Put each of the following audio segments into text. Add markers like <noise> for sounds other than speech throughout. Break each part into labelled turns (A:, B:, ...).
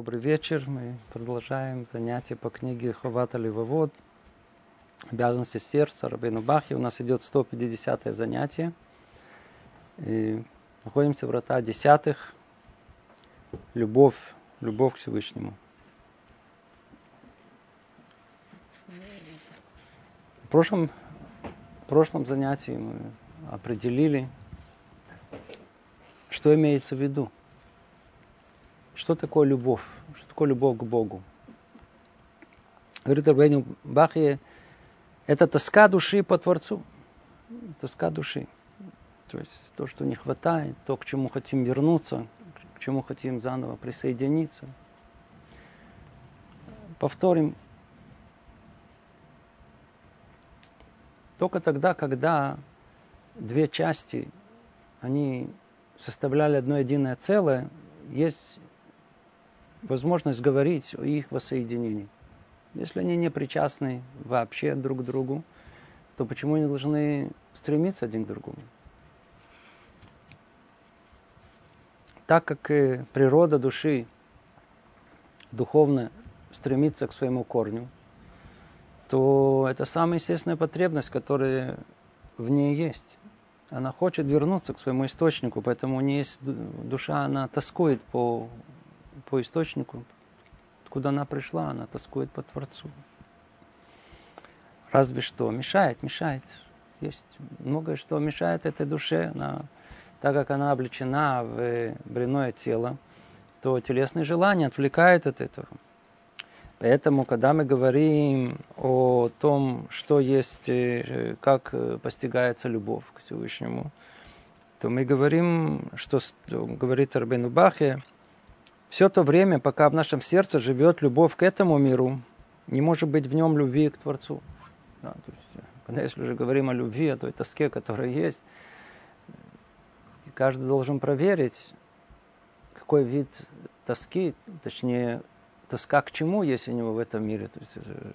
A: Добрый вечер. Мы продолжаем занятия по книге Ховата Левовод. Обязанности сердца Рабину Бахи. У нас идет 150 занятие. И находимся в врата десятых. Любовь, любовь к Всевышнему. В прошлом, в прошлом занятии мы определили, что имеется в виду – что такое любовь? Что такое любовь к Богу? Говорит Рабейну Бахе, это тоска души по Творцу. Тоска души. То есть то, что не хватает, то, к чему хотим вернуться, к чему хотим заново присоединиться. Повторим. Только тогда, когда две части, они составляли одно единое целое, есть возможность говорить о их воссоединении. Если они не причастны вообще друг к другу, то почему они должны стремиться один к другому? Так как природа души духовно стремится к своему корню, то это самая естественная потребность, которая в ней есть. Она хочет вернуться к своему источнику, поэтому у нее есть душа, она тоскует по по источнику, откуда она пришла, она тоскует по Творцу. Разве что мешает, мешает. Есть многое, что мешает этой душе. Она, так как она облечена в бренное тело, то телесные желания отвлекают от этого. Поэтому, когда мы говорим о том, что есть, э, как постигается любовь к Всевышнему, то мы говорим, что говорит Арбену Бахе, все то время, пока в нашем сердце живет любовь к этому миру, не может быть в нем любви к Творцу. Да, то есть, когда если уже говорим о любви, о той тоске, которая есть, каждый должен проверить, какой вид тоски, точнее, тоска к чему есть у него в этом мире. То есть, э,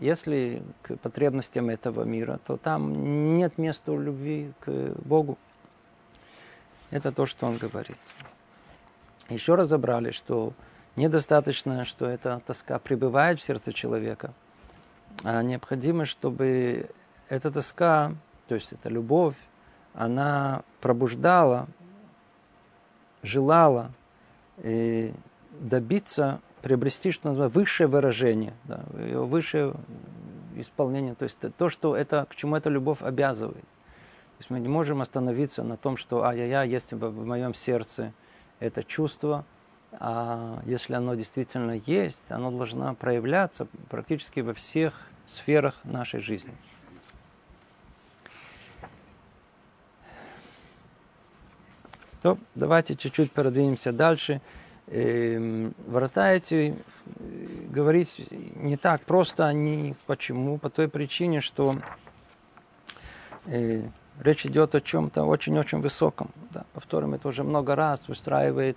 A: если к потребностям этого мира, то там нет места любви к Богу. Это то, что он говорит еще разобрали, что недостаточно, что эта тоска пребывает в сердце человека, а необходимо, чтобы эта тоска, то есть эта любовь, она пробуждала, желала и добиться, приобрести, что называется, высшее выражение, да, высшее исполнение, то есть то, что это, к чему эта любовь обязывает. То есть мы не можем остановиться на том, что ай-яй-яй, есть в моем сердце – это чувство, а если оно действительно есть, оно должно проявляться практически во всех сферах нашей жизни. То давайте чуть-чуть продвинемся дальше. Эм, врата эти э, говорить не так просто, они почему? По той причине, что э, Речь идет о чем-то очень-очень высоком. Да. Повторим это уже много раз, устраивает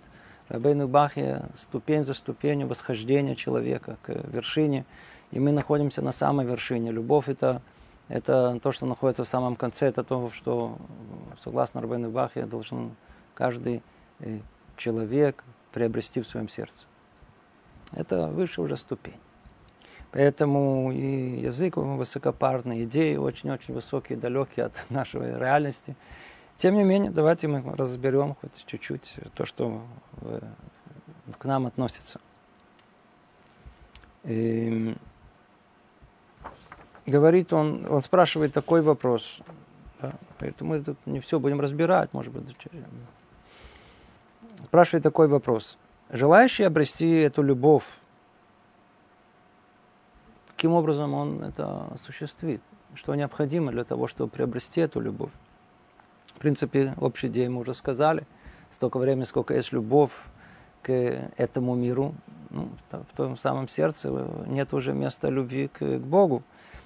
A: Рабейну Бахе ступень за ступенью восхождения человека к вершине. И мы находимся на самой вершине. Любовь это, это то, что находится в самом конце, это то, что, согласно Рабейну Бахе, должен каждый э, человек приобрести в своем сердце. Это выше уже ступень. Поэтому и язык высокопарный, идеи очень-очень высокие, далекие от <laughs> нашей реальности. Тем не менее, давайте мы разберем хоть чуть-чуть то, что э, к нам относится. И говорит он, он спрашивает такой вопрос. Да, поэтому мы тут не все будем разбирать, может быть. Спрашивает такой вопрос. Желающий обрести эту любовь каким образом он это осуществит, что необходимо для того, чтобы приобрести эту любовь. В принципе, общей идеи мы уже сказали, столько времени, сколько есть любовь к этому миру, ну, в том самом сердце нет уже места любви к, к Богу.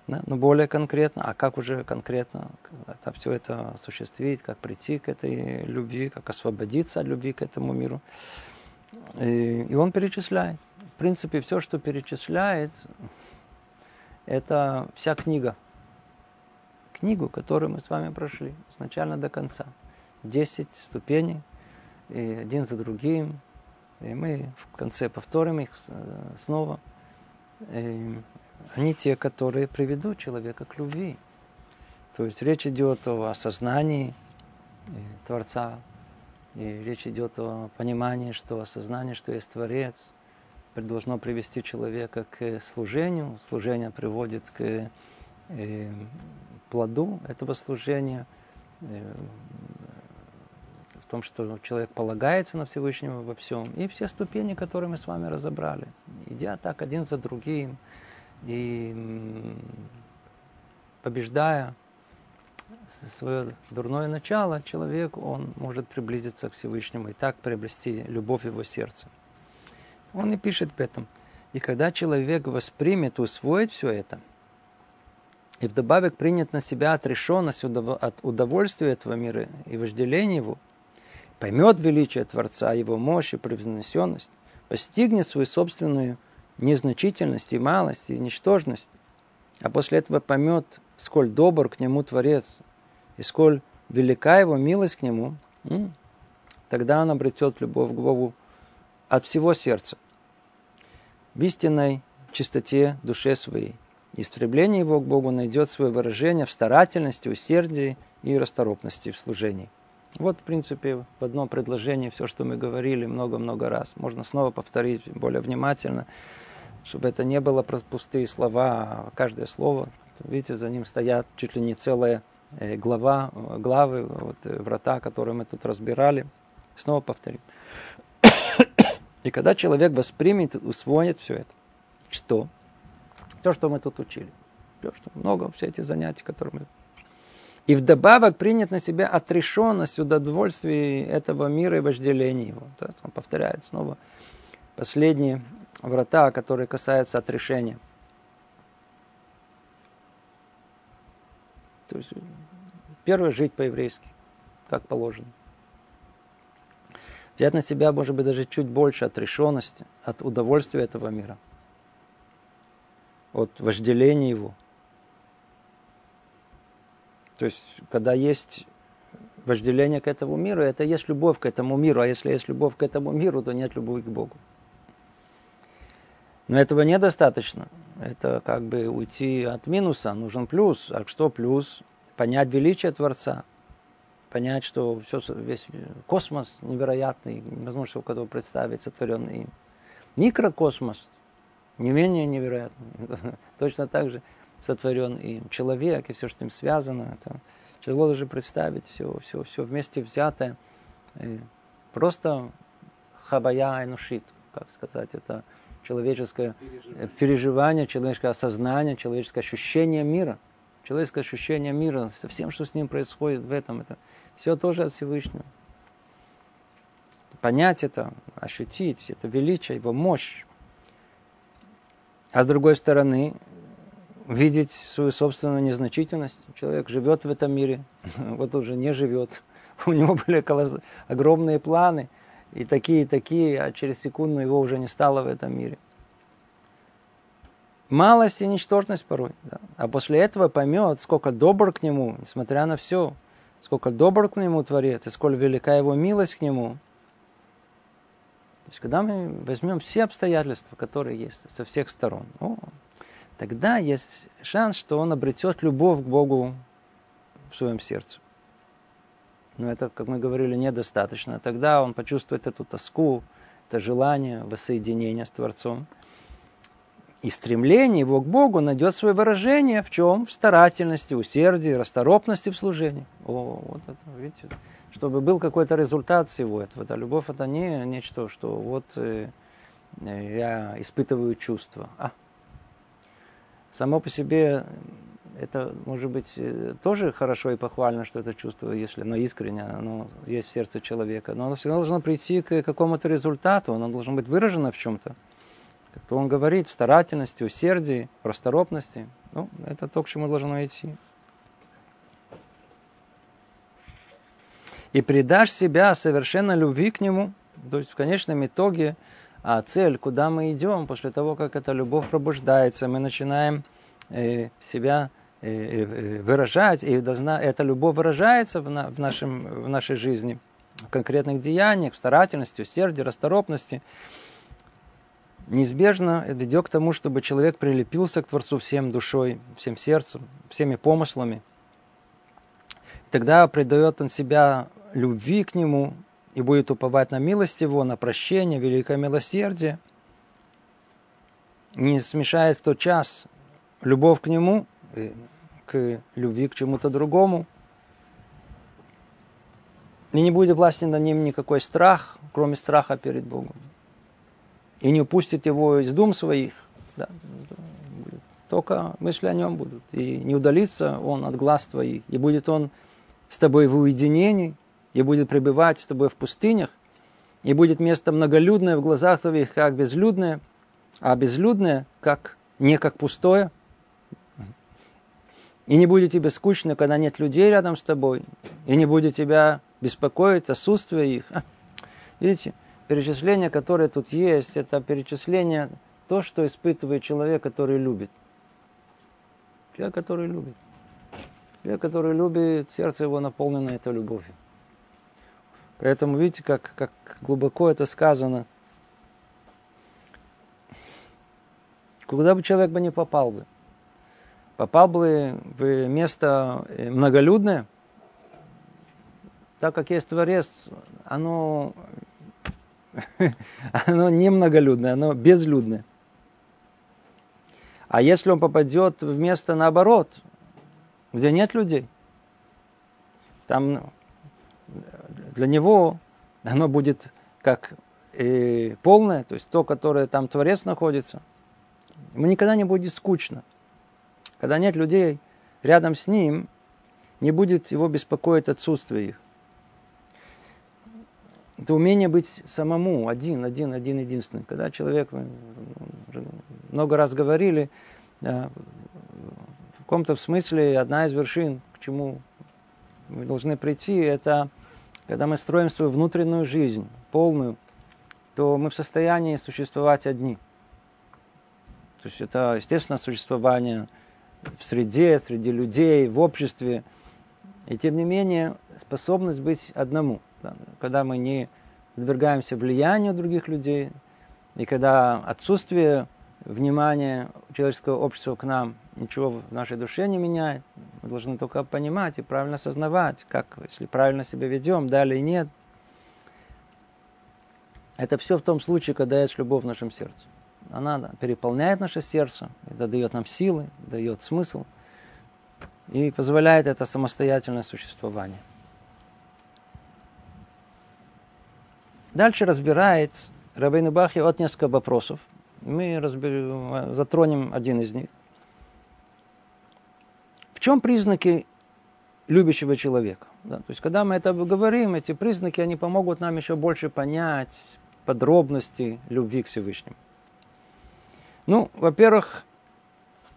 A: Да? Но более конкретно, а как уже конкретно это, все это осуществить, как прийти к этой любви, как освободиться от любви к этому миру. И, и он перечисляет. В принципе, все, что перечисляет, это вся книга. Книгу, которую мы с вами прошли, сначала до конца. Десять ступеней, и один за другим, и мы в конце повторим их э, снова. И они те, которые приведут человека к любви. То есть речь идет о осознании э, Творца, и речь идет о понимании, что осознание, что есть Творец, должно привести человека к служению. Служение приводит к э, плоду этого служения, э, в том, что человек полагается на Всевышнего во всем. И все ступени, которые мы с вами разобрали, идя так один за другим и побеждая свое дурное начало, человек, он может приблизиться к Всевышнему и так приобрести любовь его сердца. Он и пишет об этом. И когда человек воспримет, усвоит все это, и вдобавок принят на себя отрешенность от удовольствия этого мира и вожделения его, поймет величие Творца, его мощь и превознесенность, постигнет свою собственную незначительность и малость и ничтожность, а после этого поймет, сколь добр к нему Творец, и сколь велика его милость к нему, тогда он обретет любовь к Богу от всего сердца, в истинной чистоте душе своей. Истребление его к Богу найдет свое выражение в старательности, усердии и расторопности в служении. Вот, в принципе, в одном предложении все, что мы говорили много-много раз. Можно снова повторить более внимательно, чтобы это не было просто пустые слова, а каждое слово. Видите, за ним стоят чуть ли не целая э, глава, главы, вот, э, врата, которые мы тут разбирали. Снова повторим. И когда человек воспримет, усвоит все это, что? То, что мы тут учили. Все, что много, все эти занятия, которые мы и вдобавок принят на себя отрешенность от удовольствия этого мира и вожделения его. То есть он повторяет снова последние врата, которые касаются отрешения. То есть первое жить по-еврейски, как положено. Взять на себя, может быть, даже чуть больше отрешенности от удовольствия этого мира, от вожделения его – то есть, когда есть вожделение к этому миру, это есть любовь к этому миру. А если есть любовь к этому миру, то нет любви к Богу. Но этого недостаточно. Это как бы уйти от минуса, нужен плюс. А что плюс? Понять величие Творца. Понять, что все, весь космос невероятный, невозможно себе кого представить, сотворенный им. Микрокосмос не менее невероятный. <laughs> Точно так же сотворен им человек и все, что с ним связано. Это тяжело даже представить все, все, все вместе взятое. И просто хабая айнушит, как сказать, это человеческое переживание. переживание, человеческое осознание, человеческое ощущение мира. Человеческое ощущение мира со всем, что с ним происходит в этом. Это все тоже от Всевышнего. Понять это, ощутить, это величие, его мощь. А с другой стороны, видеть свою собственную незначительность. Человек живет в этом мире, <laughs> вот уже не живет. У него были огромные планы, и такие, и такие, а через секунду его уже не стало в этом мире. Малость и ничтожность порой. Да. А после этого поймет, сколько добр к нему, несмотря на все, сколько добр к нему Творец, и сколько велика его милость к нему. То есть, когда мы возьмем все обстоятельства, которые есть со всех сторон, ну, тогда есть шанс, что он обретет любовь к Богу в своем сердце. Но это, как мы говорили, недостаточно. Тогда он почувствует эту тоску, это желание воссоединения с Творцом. И стремление его к Богу найдет свое выражение в чем? В старательности, усердии, расторопности в служении. О, вот это, видите, чтобы был какой-то результат всего этого. Да, любовь это не нечто, что вот э, я испытываю чувства. А, само по себе это может быть э, тоже хорошо и похвально, что это чувство, если оно искренне, оно есть в сердце человека. Но оно всегда должно прийти к какому-то результату, оно должно быть выражено в чем-то. Как он говорит, в старательности, усердии, расторопности. Ну, это то, к чему должно идти. И предашь себя совершенно любви к нему. То есть в конечном итоге а цель, куда мы идем после того, как эта любовь пробуждается, мы начинаем э, себя э, э, выражать, и должна, эта любовь выражается в, на, в, нашем, в нашей жизни. в конкретных деяниях, в старательности, усердии, расторопности, неизбежно ведет к тому, чтобы человек прилепился к Творцу всем душой, всем сердцем, всеми помыслами. И тогда предает он себя любви к Нему и будет уповать на милость Его, на прощение, великое милосердие. Не смешает в тот час любовь к Нему, к любви к чему-то другому. И не будет власти над ним никакой страх, кроме страха перед Богом. И не упустит его из дум своих. Да. Только мысли о нем будут. И не удалится он от глаз твоих. И будет он с тобой в уединении, и будет пребывать с тобой в пустынях, и будет место многолюдное в глазах твоих, как безлюдное, а безлюдное, как не как пустое. И не будет тебе скучно, когда нет людей рядом с тобой, и не будет тебя беспокоить отсутствие их. Видите, перечисление, которое тут есть, это перечисление то, что испытывает человек, который любит. Человек, который любит. Человек, который любит, сердце его наполнено этой любовью. Поэтому видите, как, как глубоко это сказано. Куда бы человек бы не попал бы. Попал бы в место э, многолюдное, так как есть Творец, оно, оно не многолюдное, оно безлюдное. А если он попадет в место наоборот, где нет людей, там для него оно будет как э, полное, то есть то, которое там Творец находится. Ему никогда не будет скучно. Когда нет людей рядом с ним, не будет его беспокоить отсутствие их. Это умение быть самому, один, один, один, единственный. Когда человек, мы много раз говорили, да, в каком-то смысле одна из вершин, к чему мы должны прийти, это когда мы строим свою внутреннюю жизнь, полную, то мы в состоянии существовать одни. То есть это, естественно, существование в среде, среди людей, в обществе. И тем не менее, способность быть одному. Когда мы не подвергаемся влиянию других людей, и когда отсутствие внимания человеческого общества к нам ничего в нашей душе не меняет, мы должны только понимать и правильно осознавать, как, если правильно себя ведем, да или нет. Это все в том случае, когда есть любовь в нашем сердце. Она переполняет наше сердце, это дает нам силы, дает смысл и позволяет это самостоятельное существование. Дальше разбирает Рабейн Бахи от несколько вопросов. Мы разберем, затронем один из них. В чем признаки любящего человека? Да, то есть, когда мы это говорим, эти признаки, они помогут нам еще больше понять подробности любви к Всевышнему. Ну, во-первых,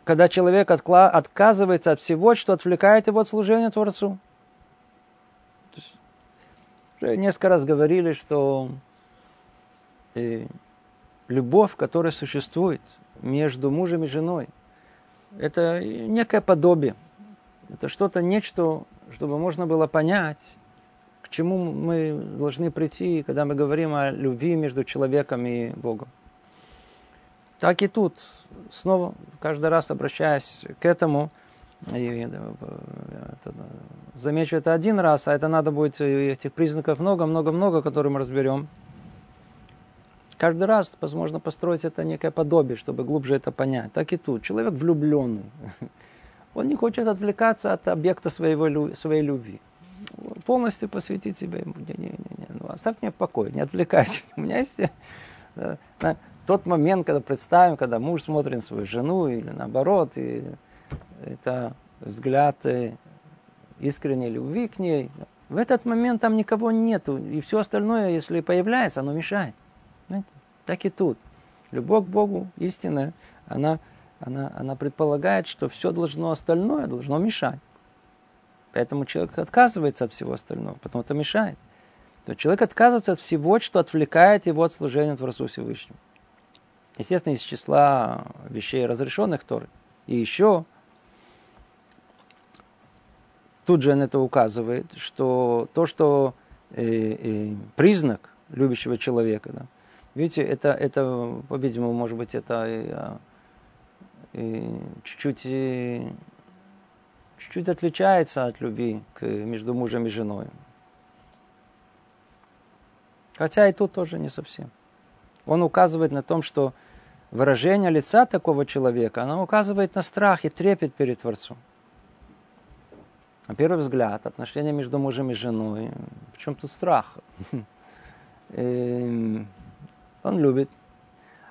A: когда человек отказывается от всего, что отвлекает его от служения Творцу. Уже несколько раз говорили, что э, любовь, которая существует между мужем и женой, это некое подобие. Это что-то, нечто, чтобы можно было понять, к чему мы должны прийти, когда мы говорим о любви между человеком и Богом. Так и тут, снова, каждый раз обращаясь к этому, и, это, замечу это один раз, а это надо будет этих признаков много-много-много, которые мы разберем. Каждый раз возможно построить это некое подобие, чтобы глубже это понять. Так и тут. Человек влюбленный. <laughs> Он не хочет отвлекаться от объекта своего, своей любви. Полностью посвятить себя ему. Не, не, не, не. Ну, оставь меня в покое, не отвлекайся. <laughs> У меня есть э, тот момент, когда представим, когда муж смотрит на свою жену или наоборот, и это взгляд э, искренней любви к ней. В этот момент там никого нету, и все остальное, если появляется, оно мешает. Знаете? Так и тут. Любовь к Богу истинная, она, она, она предполагает, что все должно остальное должно мешать. Поэтому человек отказывается от всего остального, потому это мешает. То человек отказывается от всего, что отвлекает его от служения Творцу Всевышнему. Естественно, из числа вещей разрешенных Торы. И еще тут же на это указывает, что то, что э, э, признак любящего человека. Да. Видите, это, это по-видимому, может быть, это а, чуть-чуть чуть-чуть отличается от любви к, между мужем и женой. Хотя и тут тоже не совсем. Он указывает на том, что выражение лица такого человека, оно указывает на страх и трепет перед Творцом. На первый взгляд, отношения между мужем и женой, в чем тут страх? <laughs> Эм, он любит.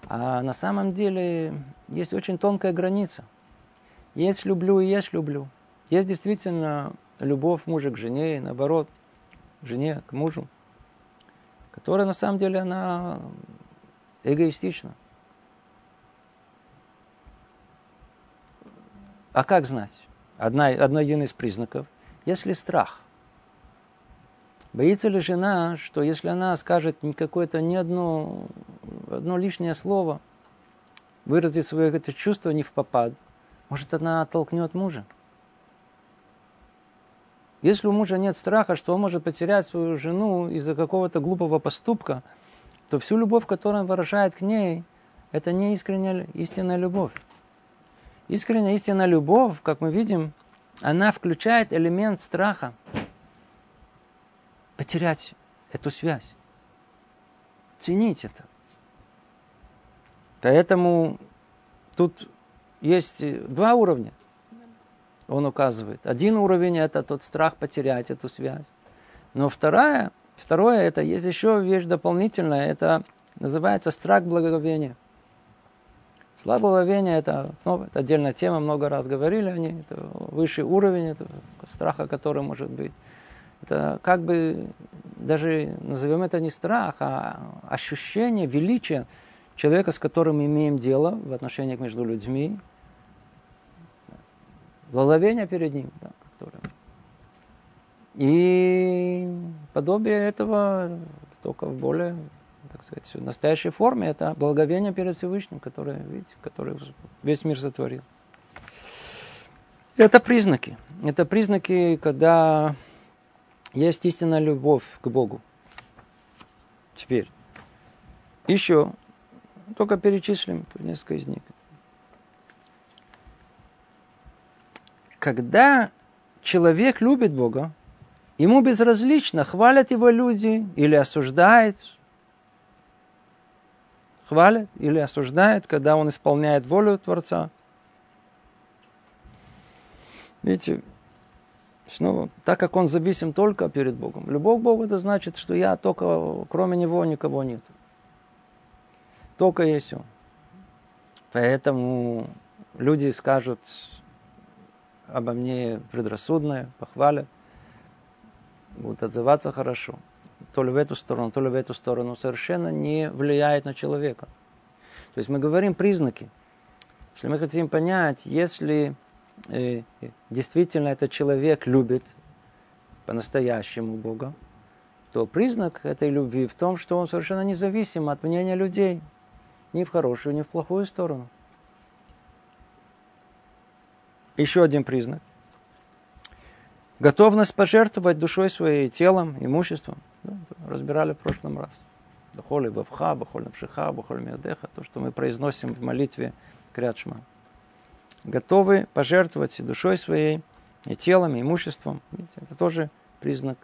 A: А на самом деле есть очень тонкая граница. Есть люблю и есть люблю. Есть действительно любовь мужа к жене, и наоборот, жене к мужу, которая на самом деле она эгоистична. А как знать? Одна, одно один из признаков, если страх. Боится ли жена, что если она скажет какое-то ни одно, одно лишнее слово, выразит свое это чувство не в попад, может она оттолкнет мужа? Если у мужа нет страха, что он может потерять свою жену из-за какого-то глупого поступка, то всю любовь, которую он выражает к ней, это не искренняя истинная любовь. Искренняя истинная любовь, как мы видим, она включает элемент страха. Потерять эту связь. Ценить это. Поэтому тут есть два уровня он указывает. Один уровень – это тот страх потерять эту связь. Но вторая, второе – это есть еще вещь дополнительная, это называется страх благоговения. Страх благоговения – это, ну, это отдельная тема, много раз говорили о ней, это высший уровень, это страха, который может быть. Это как бы, даже назовем это не страх, а ощущение величия человека, с которым мы имеем дело в отношениях между людьми, благовение перед ним. Да, которое... И подобие этого только в более, так сказать, в настоящей форме, это благовение перед Всевышним, которое, видите, который весь мир сотворил. Это признаки. Это признаки, когда есть истинная любовь к Богу. Теперь. Еще. Только перечислим несколько из них. когда человек любит Бога, ему безразлично, хвалят его люди или осуждают, хвалят или осуждают, когда он исполняет волю Творца. Видите, снова, так как он зависим только перед Богом. Любовь к Богу это значит, что я только, кроме Него никого нет. Только есть Он. Поэтому люди скажут, обо мне предрассудные, похвалят, будут отзываться хорошо. То ли в эту сторону, то ли в эту сторону совершенно не влияет на человека. То есть мы говорим признаки. Если мы хотим понять, если э, действительно этот человек любит по-настоящему Бога, то признак этой любви в том, что он совершенно независим от мнения людей, ни в хорошую, ни в плохую сторону. Еще один признак. Готовность пожертвовать душой своей, телом, имуществом. Да, разбирали в прошлом раз. Бахоли вавха, бахоль напшиха, бахоль миадеха. То, что мы произносим в молитве Крячма. Готовы пожертвовать и душой своей, и телом, и имуществом. Видите, это тоже признак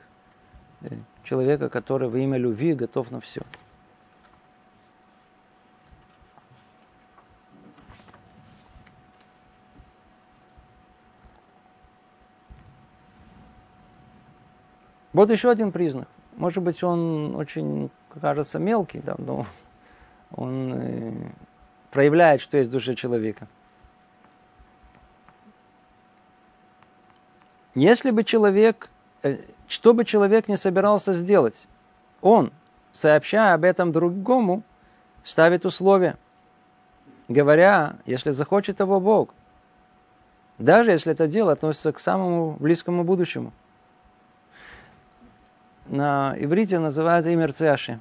A: э, человека, который во имя любви готов на все. Вот еще один признак. Может быть, он очень кажется мелкий, да, но он э, проявляет, что есть в душе человека. Если бы человек, э, что бы человек не собирался сделать, он, сообщая об этом другому, ставит условия, говоря, если захочет его Бог, даже если это дело относится к самому близкому будущему – на иврите называется имерцеши.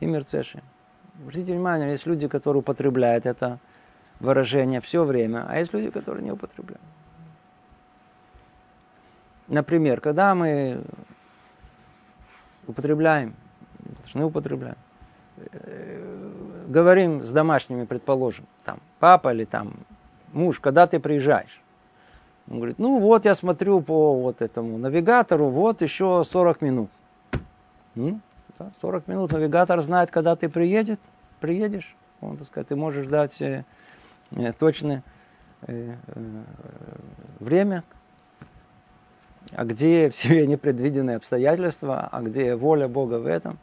A: Имерцеши. Обратите внимание, есть люди, которые употребляют это выражение все время, а есть люди, которые не употребляют. Например, когда мы употребляем, должны употреблять. Говорим с домашними, предположим, там, папа или там муж, когда ты приезжаешь? Он говорит, ну вот я смотрю по вот этому навигатору, вот еще 40 минут. 40 минут навигатор знает, когда ты приедет, приедешь. Он, так сказать, ты можешь дать э, э точное э, э, время, а где <laughs> все непредвиденные обстоятельства, а где воля Бога в этом.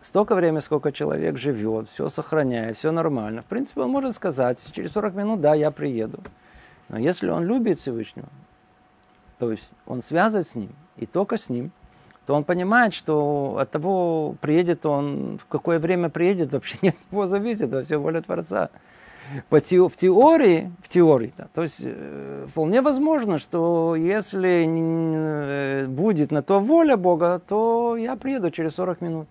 A: Столько времени, сколько человек живет, все сохраняет, все нормально. В принципе, он может сказать, через 40 минут, да, я приеду. Но если он любит Всевышнего, то есть он связан с ним, и только с ним, то он понимает, что от того, приедет он, в какое время приедет, вообще не <laughs> от него зависит, во все воля Творца. По те, в теории, в теории, да, то есть э, вполне возможно, что если э, будет на то воля Бога, то я приеду через 40 минут.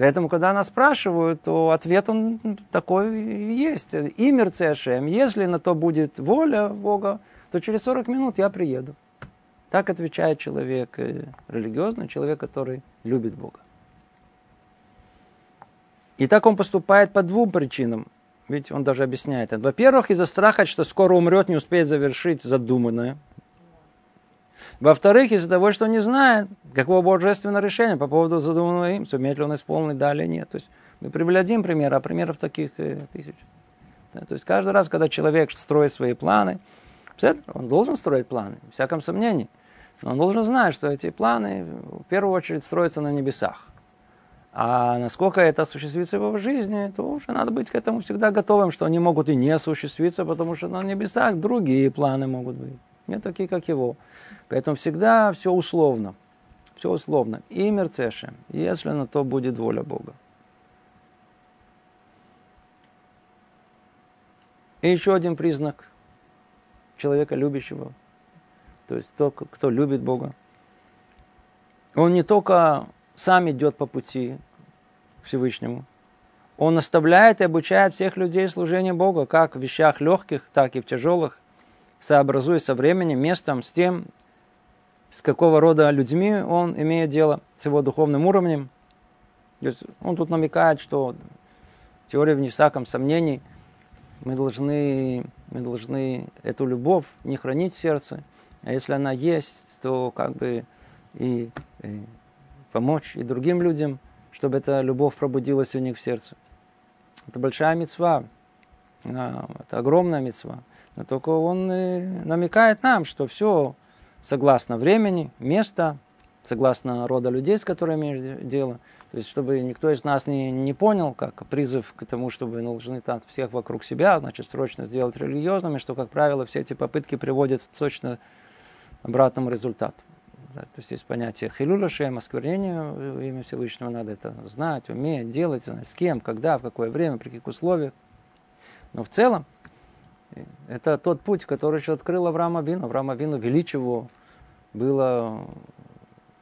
A: Поэтому, когда нас спрашивают, то ответ он такой есть. Имер Цешем. Если на то будет воля Бога, то через 40 минут я приеду. Так отвечает человек э, религиозный, человек, который любит Бога. И так он поступает по двум причинам. Ведь он даже объясняет это. Во-первых, из-за страха, что скоро умрет, не успеет завершить задуманное. Во-вторых, из-за того, что не знает, какого божественного решения по поводу задуманного им, сумеет ли он исполнить, да или нет. То есть мы привели один пример, а примеров таких э, тысяч. Да, то есть каждый раз, когда человек строит свои планы, он должен строить планы, в всяком сомнении. Но он должен знать, что эти планы в первую очередь строятся на небесах. А насколько это осуществится в его жизни, то уже надо быть к этому всегда готовым, что они могут и не осуществиться, потому что на небесах другие планы могут быть, не такие, как его. Поэтому всегда все условно. Все условно. И мерцешем, если на то будет воля Бога. И еще один признак человека любящего, то есть тот, кто любит Бога. Он не только сам идет по пути к Всевышнему. Он наставляет и обучает всех людей служению Бога, как в вещах легких, так и в тяжелых, сообразуясь со временем, местом, с тем, с какого рода людьми он имеет дело, с его духовным уровнем. То есть он тут намекает, что теория вне всяком сомнений, мы должны, мы должны эту любовь не хранить в сердце, а если она есть, то как бы и, и помочь и другим людям, чтобы эта любовь пробудилась у них в сердце. Это большая мецва, это огромная мецва. Но только он намекает нам, что все согласно времени, места, согласно рода людей, с которыми дело. То есть, чтобы никто из нас не, не понял, как призыв к тому, чтобы должны там всех вокруг себя, значит, срочно сделать религиозными, что, как правило, все эти попытки приводят точно обратному результату. Да, то есть есть понятие хилюля шем, осквернение имя Всевышнего, надо это знать, уметь, делать, знать, с кем, когда, в какое время, при каких условиях. Но в целом, э, это тот путь, который еще открыл Авраам Авину. Авраам Авину величие его было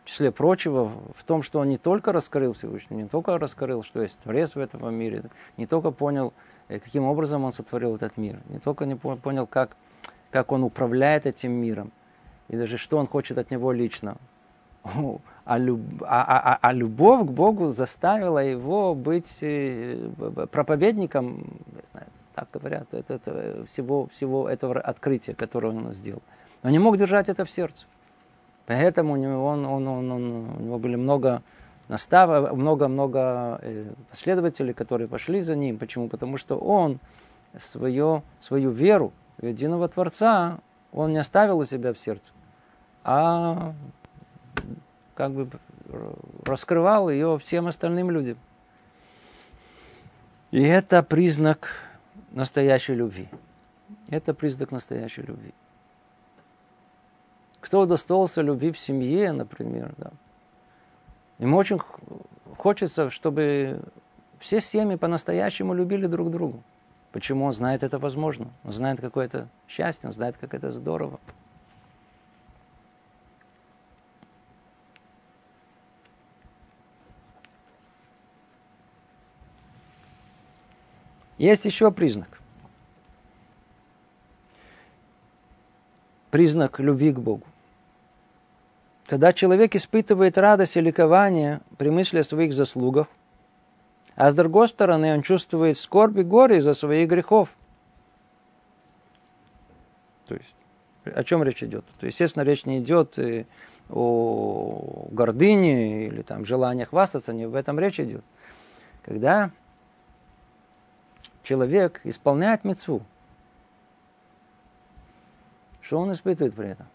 A: в числе прочего в том, что он не только раскрыл Всевышнего, не только раскрыл, что есть Творец в этом мире, не только понял, э, каким образом он сотворил этот мир, не только не понял, как, как он управляет этим миром, и даже что он хочет от него лично. А, люб, а, а, а, а любовь к Богу заставила его быть э, проповедником, так говорят, это, это, всего, всего этого открытия, которое он сделал. Но не мог держать это в сердце. Поэтому у него, он, он, он, он, у него были много настава, много-много э, последователей, которые пошли за ним. Почему? Потому что он свое, свою веру в единого Творца, он не оставил у себя в сердце а как бы раскрывал ее всем остальным людям. И это признак настоящей любви. Это признак настоящей любви. Кто удостоился любви в семье, например, да. Им очень хочется, чтобы все семьи по-настоящему любили друг друга. Почему он знает это возможно? Он знает, какое это счастье, он знает, как это здорово. Есть еще признак. Признак любви к Богу. когда человек испытывает радость и ликование при мысли о своих заслугах, а с другой стороны он чувствует скорбь и горе из-за своих грехов. То есть, о чем речь идет? То, естественно, речь не идет э, о гордыне или там желании хвастаться, не в этом речь идет. Когда человек исполняет мецву, что он испытывает при этом?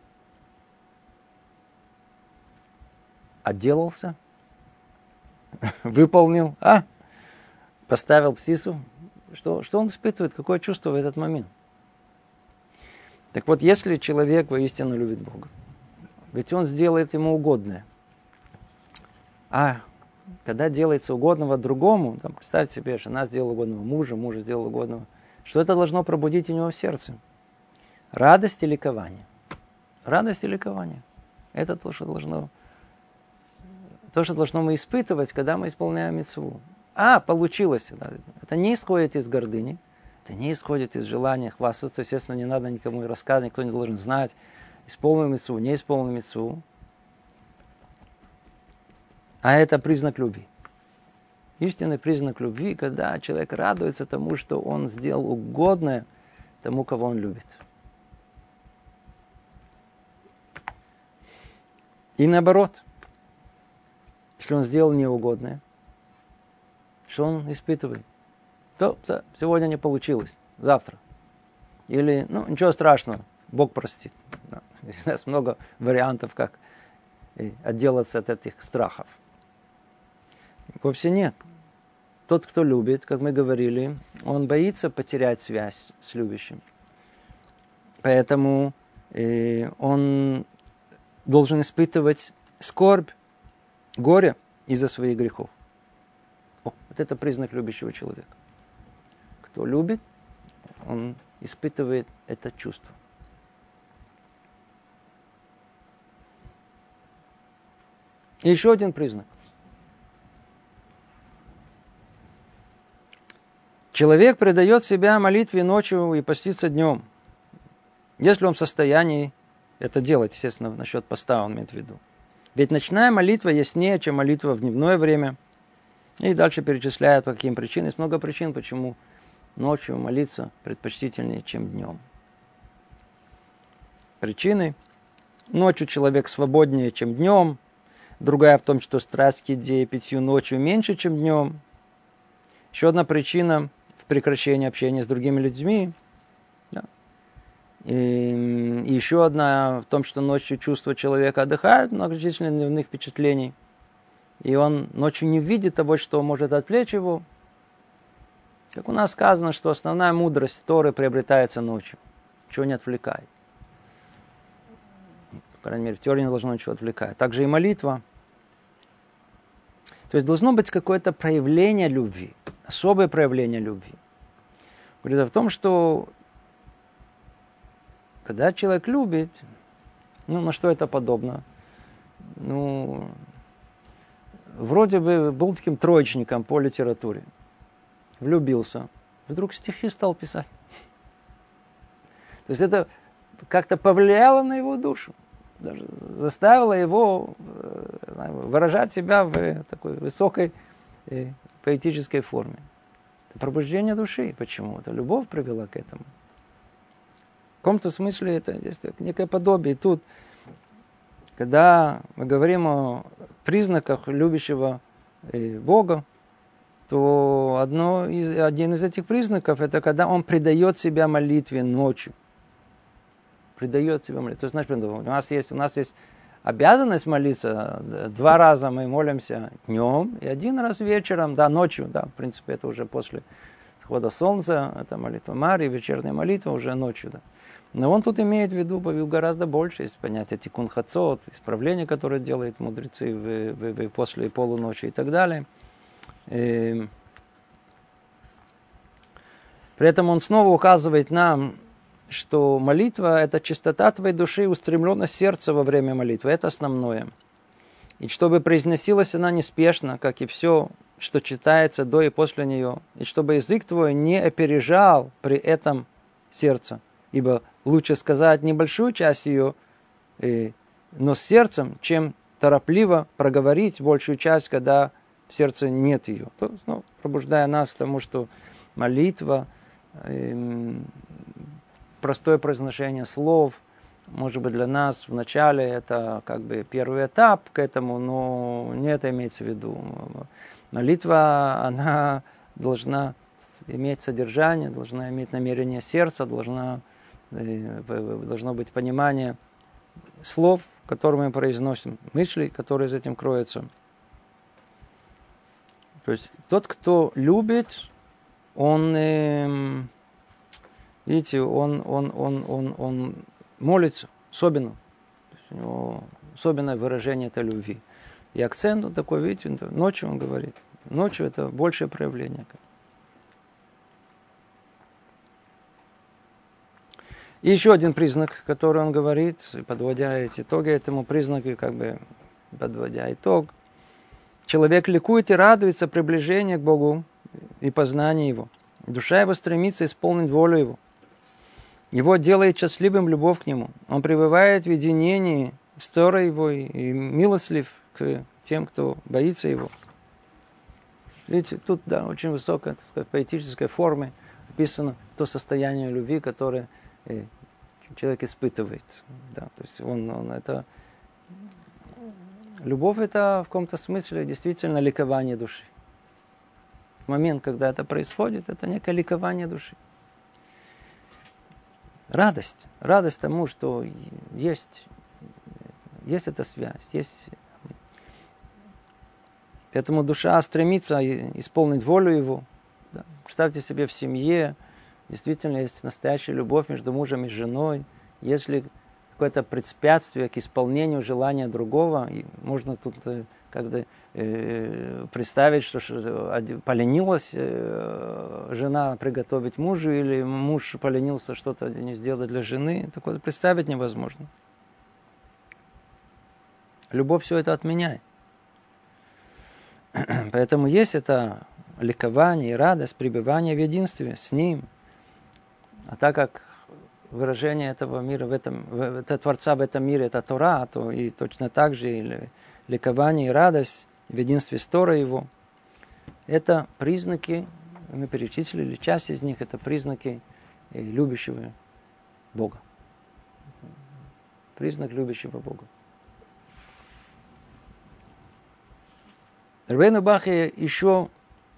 A: Отделался, <laughs> выполнил, а? Поставил птицу. Что, что он испытывает? Какое чувство в этот момент? Так вот, если человек воистину любит Бога, ведь он сделает ему угодное. А когда делается угодного другому, там, представьте себе, жена сделала угодного мужа, мужа сделал угодного, что это должно пробудить у него в сердце? Радость и ликование. Радость и ликование. Это то, что должно, то, что должно мы испытывать, когда мы исполняем митцву. А, получилось. Это не исходит из гордыни, это не исходит из желания хвастаться. Естественно, не надо никому рассказывать, никто не должен знать. Исполнил митцву, не исполнил митцву. А это признак любви. Истинный признак любви, когда человек радуется тому, что он сделал угодное тому, кого он любит. И наоборот, если он сделал неугодное, что он испытывает? То, то сегодня не получилось, завтра. Или, ну, ничего страшного, Бог простит. <laughs> У нас много вариантов, как отделаться от этих страхов. Вовсе нет. Тот, кто любит, как мы говорили, он боится потерять связь с любящим. Поэтому э, он должен испытывать скорбь, горе из-за своих грехов. О, вот это признак любящего человека. Кто любит, он испытывает это чувство. И еще один признак. Человек предает себя молитве ночью и постится днем. Если он в состоянии это делать, естественно, насчет поста он имеет в виду. Ведь ночная молитва яснее, чем молитва в дневное время. И дальше перечисляют, по каким причинам. Есть много причин, почему ночью молиться предпочтительнее, чем днем. Причины. Ночью человек свободнее, чем днем. Другая в том, что страсть к еде и питью ночью меньше, чем днем. Еще одна причина в прекращении общения с другими людьми. Да. И, и еще одна в том, что ночью чувства человека отдыхают, многочисленных дневных впечатлений. И он ночью не видит того, что может отвлечь его. Как у нас сказано, что основная мудрость Торы приобретается ночью. Чего не отвлекает. По крайней мере, в теории не должно ничего отвлекать. Также и молитва. То есть должно быть какое-то проявление любви особое проявление любви. Говорит в том, что когда человек любит, ну, на что это подобно? Ну, вроде бы был таким троечником по литературе. Влюбился. Вдруг стихи стал писать. <laughs> То есть это как-то повлияло на его душу. Даже заставило его э, выражать себя в такой высокой э, поэтической форме. Это пробуждение души. Почему? Это любовь привела к этому. В каком-то смысле это есть некое подобие. Тут, когда мы говорим о признаках любящего э, Бога, то одно из, один из этих признаков это когда он предает себя молитве ночью. Предает себя молитве. То есть, знаешь, у нас есть, у нас есть обязанность молиться. Два раза мы молимся днем и один раз вечером, да, ночью, да, в принципе, это уже после схода солнца, это молитва Марии, вечерняя молитва уже ночью, да. Но он тут имеет в виду гораздо больше, есть понятие тикун хацот, исправление, которое делают мудрецы в, в, в, после полуночи и так далее. И эм, при этом он снова указывает нам что молитва – это чистота твоей души и устремленность сердца во время молитвы. Это основное. И чтобы произносилась она неспешно, как и все, что читается до и после нее. И чтобы язык твой не опережал при этом сердце. Ибо лучше сказать небольшую часть ее, и но с сердцем, чем торопливо проговорить большую часть, когда в сердце нет ее. То, ну, пробуждая нас к тому, что молитва, эм, простое произношение слов, может быть, для нас вначале это как бы первый этап к этому, но не это имеется в виду. Молитва, она должна иметь содержание, должна иметь намерение сердца, должна, э, должно быть понимание слов, которые мы произносим, мыслей, которые за этим кроются. То есть тот, кто любит, он, э, видите, он, он, он, он, он молится особенно. То есть у него особенное выражение этой любви. И акцент он такой, видите, ночью он говорит. Ночью это большее проявление. И еще один признак, который он говорит, подводя эти итоги этому признаку, как бы подводя итог, человек ликует и радуется приближению к Богу и познанию Его. Душа его стремится исполнить волю Его. Его делает счастливым любовь к Нему. Он пребывает в единении с Торой Его и милостлив к тем, кто боится Его. Видите, тут, да, очень высокая, так сказать, поэтической форме описано то состояние любви, которое и человек испытывает. Да, то есть он, он это... Любовь это в каком-то смысле действительно ликование души. В момент, когда это происходит, это некое ликование души. Радость. Радость тому, что есть, есть эта связь, есть Поэтому душа стремится исполнить волю его. Да. Представьте себе в семье, действительно есть настоящая любовь между мужем и женой, если какое-то препятствие к исполнению желания другого, можно тут как-то э, представить, что, что поленилась э, жена приготовить мужу, или муж поленился что-то не сделать для жены, такое представить невозможно. Любовь все это отменяет. <clears throat> Поэтому есть это ликование и радость пребывания в единстве с Ним – а так как выражение этого мира, в этом, это Творца в этом мире, это Тора, то и точно так же и ликование и радость в единстве с Торой его, это признаки, мы перечислили часть из них, это признаки э, любящего Бога. Признак любящего Бога. Рабейну Бахе еще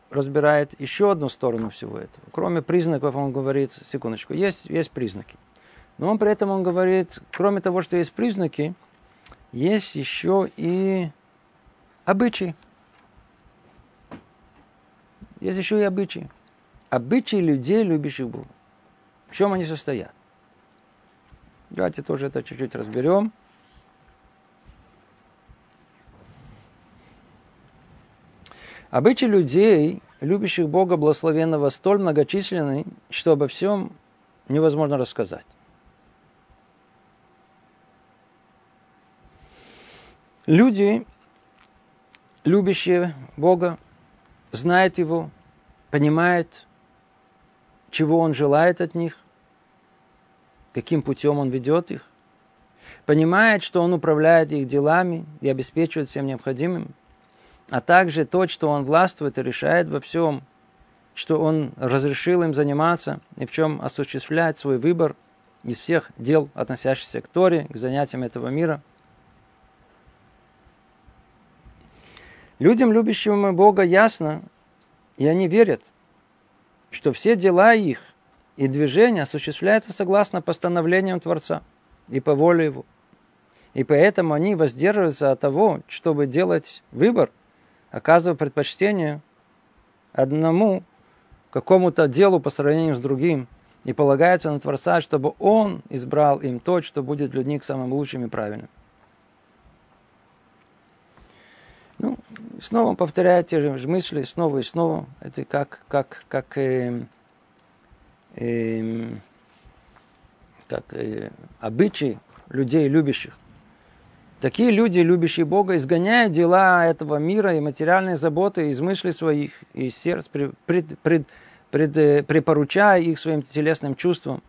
A: разбирает еще одну сторону всего этого. Кроме признаков, он говорит, секундочку, есть, есть признаки. Но он при этом он говорит, кроме того, что есть признаки, есть еще и обычаи. Есть еще и обычаи. Обычаи людей, любящих Бога. В чем они состоят? Давайте тоже это чуть-чуть разберем. Обычаи людей, любящих Бога благословенного, столь многочисленны, что обо всем невозможно рассказать. Люди, любящие Бога, знают Его, понимают, чего Он желает от них, каким путем Он ведет их, понимают, что Он управляет их делами и обеспечивает всем необходимым – а также то, что он властвует и решает во всем, что он разрешил им заниматься и в чем осуществляет свой выбор из всех дел, относящихся к Торе, к занятиям этого мира. Людям, любящим Бога, ясно, и они верят, что все дела их и движения осуществляются согласно постановлениям Творца и по воле Его. И поэтому они воздерживаются от того, чтобы делать выбор – оказывая предпочтение одному какому-то делу по сравнению с другим и полагаются на Творца, чтобы Он избрал им то, что будет для них самым лучшим и правильным. Ну, снова повторяю те же мысли, снова и снова. Это как, как, как, э, э, как э, обычаи людей, любящих. Такие люди, любящие Бога, изгоняют дела этого мира и материальные заботы из мыслей своих из сердца, пред, пред, пред, пред, э, препоручая их своим телесным чувствам.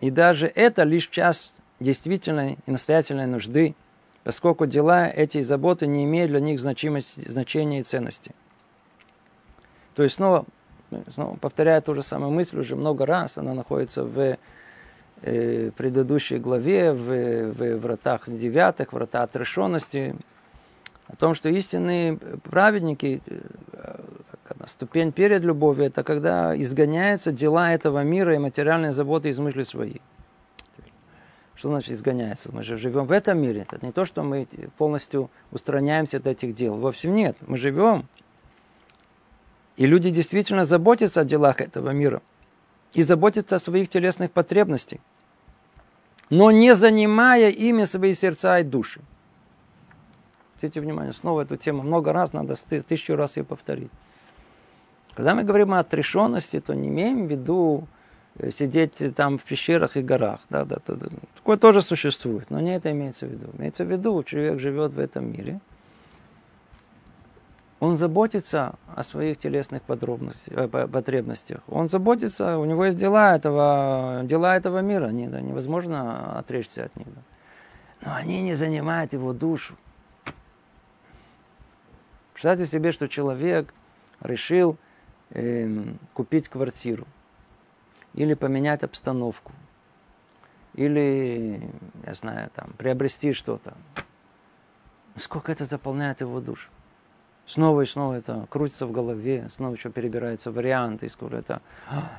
A: И даже это лишь час действительной и настоятельной нужды – поскольку дела эти заботы не имеют для них значимости, значения и ценности. То есть снова, снова повторяю ту же самую мысль уже много раз, она находится в э, предыдущей главе, в, в вратах девятых, врата отрешенности, о том, что истинные праведники, э, ступень перед любовью, это когда изгоняются дела этого мира и материальные заботы из мысли своей. Что значит изгоняется? Мы же живем в этом мире. Это не то, что мы полностью устраняемся от этих дел. Вовсе нет. Мы живем. И люди действительно заботятся о делах этого мира. И заботятся о своих телесных потребностях. Но не занимая ими свои сердца и души. Обратите внимание, снова эту тему много раз, надо тысячу раз ее повторить. Когда мы говорим о отрешенности, то не имеем в виду сидеть там в пещерах и горах. Да, да, да. Такое тоже существует, но не это имеется в виду. Имеется в виду, человек живет в этом мире, он заботится о своих телесных э, потребностях. Он заботится, у него есть дела этого, дела этого мира. Не, да, невозможно отречься от них. Да. Но они не занимают его душу. Представьте себе, что человек решил э, купить квартиру или поменять обстановку, или, я знаю, там, приобрести что-то. Сколько это заполняет его душу? Снова и снова это крутится в голове, снова еще перебираются варианты, и скоро это...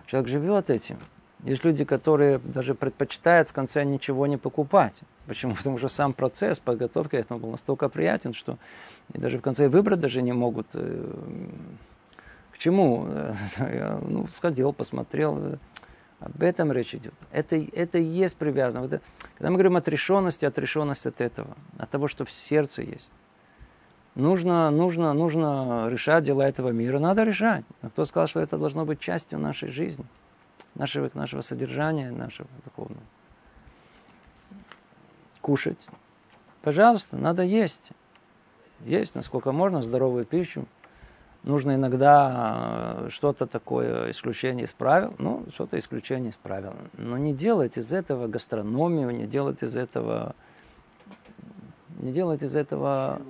A: Человек живет этим. Есть люди, которые даже предпочитают в конце ничего не покупать. Почему? <laughs> Потому что сам процесс подготовки этому был настолько приятен, что и даже в конце выбрать даже не могут. Э, к чему? <laughs> Ну, сходил, посмотрел, об этом речь идет. Это, это и есть привязано. Вот это, когда мы говорим отрешенности, отрешенность от этого, от того, что в сердце есть. Нужно, нужно, нужно решать дела этого мира. Надо решать. Но кто сказал, что это должно быть частью нашей жизни, нашего, нашего содержания, нашего духовного? Кушать. Пожалуйста, надо есть. Есть, насколько можно, здоровую пищу нужно иногда э, что-то такое исключение из правил, ну, что-то исключение из правил. Но не делать из этого гастрономию, не делать из этого, не делать из этого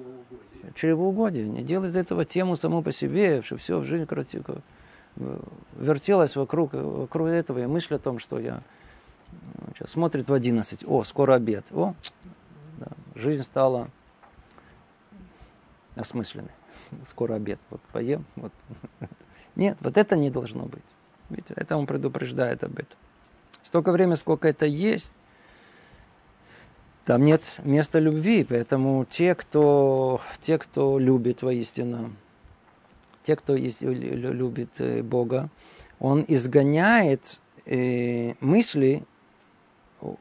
A: чревоугодие, не делать из этого тему саму по себе, что все в жизни короче, вертелось вокруг, вокруг этого, и мысль о том, что я сейчас смотрит в 11, о, скоро обед, о, да, жизнь стала осмысленной <laughs> скоро обед, вот поем. Вот. <laughs> Нет, вот это не должно быть. Видите, это он предупреждает об этом. Столько времени, сколько это есть, там нет места любви, поэтому те, кто, те, кто любит воистину, те, кто любит э, Бога, он изгоняет э, мысли о,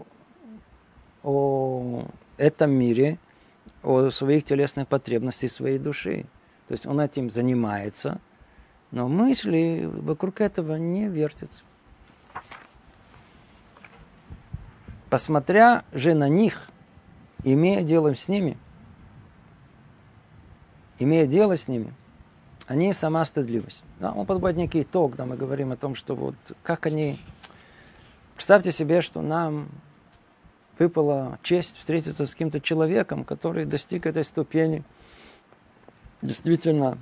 A: о этом мире, о своих телесных потребностях своей души. То есть он этим занимается, но мысли вокруг этого не вертятся. Посмотря же на них, имея дело с ними, имея дело с ними, они сама стыдливость. Да, он подводит некий итог, когда мы говорим о том, что вот как они... Представьте себе, что нам выпала честь встретиться с каким-то человеком, который достиг этой ступени – действительно,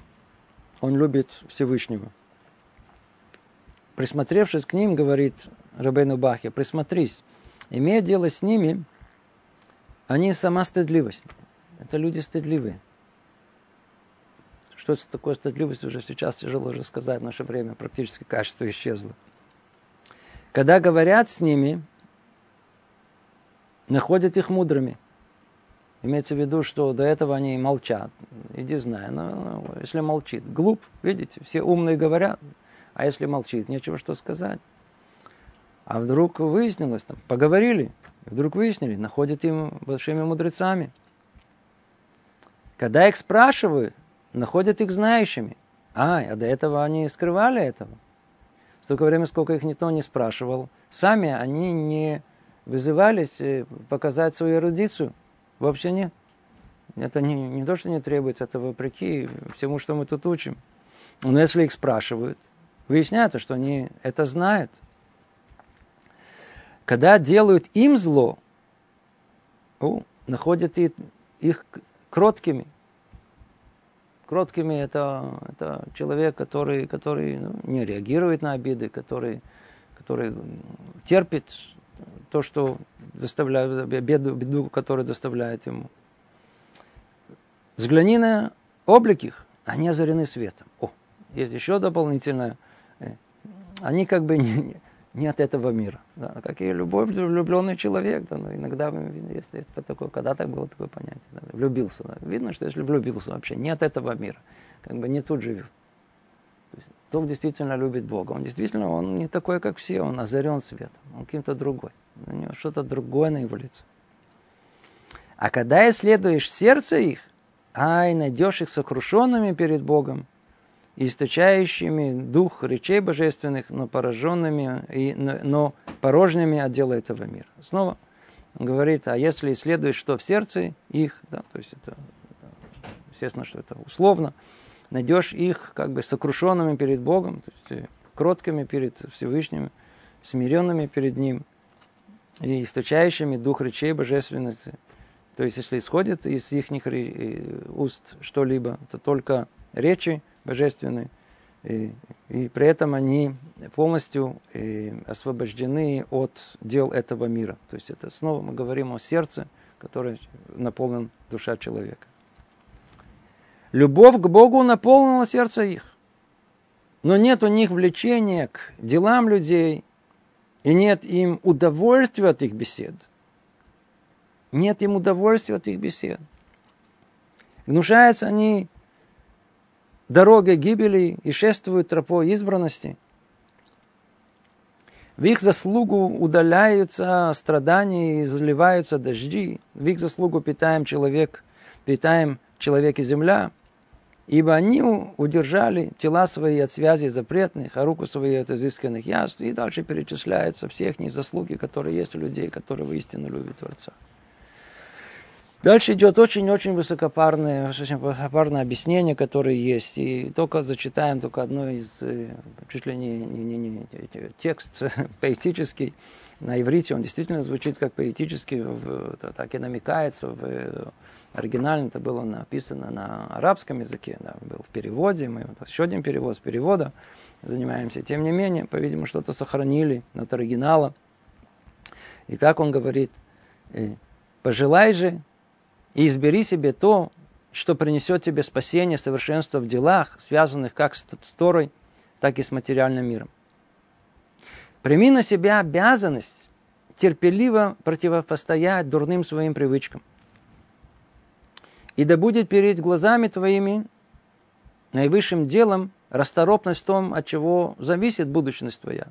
A: он любит Всевышнего. Присмотревшись к ним, говорит Рабейну Бахе, присмотрись, имея дело с ними, они сама стыдливость. Это люди стыдливые. Что это такое стыдливость, уже сейчас тяжело уже сказать, в наше время практически качество исчезло. Когда говорят с ними, находят их мудрыми – Имеется в виду, что до этого они молчат. Иди знай. Но, ну, если молчит, глуп, видите, все умные говорят. А если молчит, нечего что сказать. А вдруг выяснилось, там, поговорили, вдруг выяснили, находят им большими мудрецами. Когда их спрашивают, находят их знающими. А, а до этого они скрывали этого. Столько времени, сколько их никто не спрашивал. Сами они не вызывались э, показать свою эрудицию. Вообще нет. Это не, не то, что не требуется, это вопреки всему, что мы тут учим. Но если их спрашивают, выясняется, что они это знают. Когда делают им зло, о, находят и их кроткими. Кроткими это, это человек, который, который ну, не реагирует на обиды, который, который терпит то, что доставляет, беду, беду, которую доставляет ему. Взгляни на облик их, они озарены светом. О, есть еще дополнительное. Э, они как бы <laughs> не, не от этого мира. Да, как и любой влюбленный человек. Да, но иногда, если есть такое, когда так было такое понятие, да, влюбился. Да. Видно, что если влюбился вообще, не от этого мира. Как бы не тут живет. Тот действительно любит Бога. Он действительно, он не такой, как все, он озарен светом. Он каким-то другой. У него что-то другое на его лице. А когда исследуешь сердце их, ай, найдешь их сокрушенными перед Богом, источающими дух речей божественных, но пораженными, и, но, но порожними от дела этого мира. Снова он говорит, а если исследуешь, что в сердце их, да, то есть это, естественно, что это условно, найдешь их как бы сокрушенными перед Богом, то есть кроткими перед Всевышним, смиренными перед Ним и источающими дух речей божественности. То есть, если исходит из их уст что-либо, то только речи, божественные. И, и при этом они полностью и, освобождены от дел этого мира. То есть это снова мы говорим о сердце, которое наполнен душа человека. Любовь к Богу наполнила сердце их. Но нет у них влечения к делам людей, и нет им удовольствия от их бесед. Нет им удовольствия от их бесед. Гнушаются они дорогой гибели и шествуют тропой избранности. В их заслугу удаляются страдания и заливаются дожди. В их заслугу питаем человек, питаем человек и земля. Ибо они удержали тела свои от связи запретных, а руку свои от изысканных яств. И дальше перечисляются всех заслуги, которые есть у людей, которые воистину любят Творца. Дальше идет очень-очень высокопарное, очень высокопарное объяснение, которое есть. И только зачитаем только одно из, э, чуть ли не, не, не, не текст <laughs> поэтический. На иврите он действительно звучит как поэтический, в, так и намекается. В оригинально это было написано на арабском языке, да, был в переводе. Мы вот еще один перевод с перевода занимаемся. Тем не менее, по-видимому, что-то сохранили от оригинала. И так он говорит, «Э, пожелай же и избери себе то, что принесет тебе спасение, совершенство в делах, связанных как с Торой, так и с материальным миром. Прими на себя обязанность терпеливо противостоять дурным своим привычкам. И да будет перед глазами твоими наивысшим делом расторопность в том, от чего зависит будущность твоя.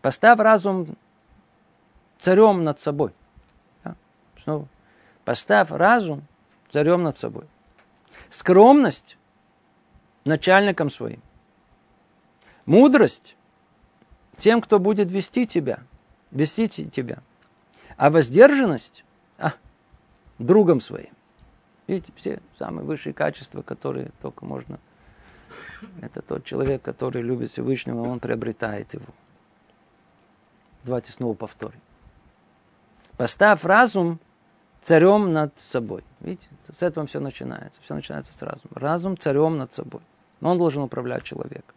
A: Поставь разум царем над собой. Да? Снова. Поставь разум царем над собой. Скромность начальником своим. Мудрость тем, кто будет вести тебя, вести тебя. А воздержанность а, другом своим. Видите, все самые высшие качества, которые только можно. Это тот человек, который любит Всевышнего, он приобретает его. Давайте снова повторим. Поставь разум царем над собой. Видите, с этого все начинается. Все начинается с разума. Разум царем над собой. Но он должен управлять человеком.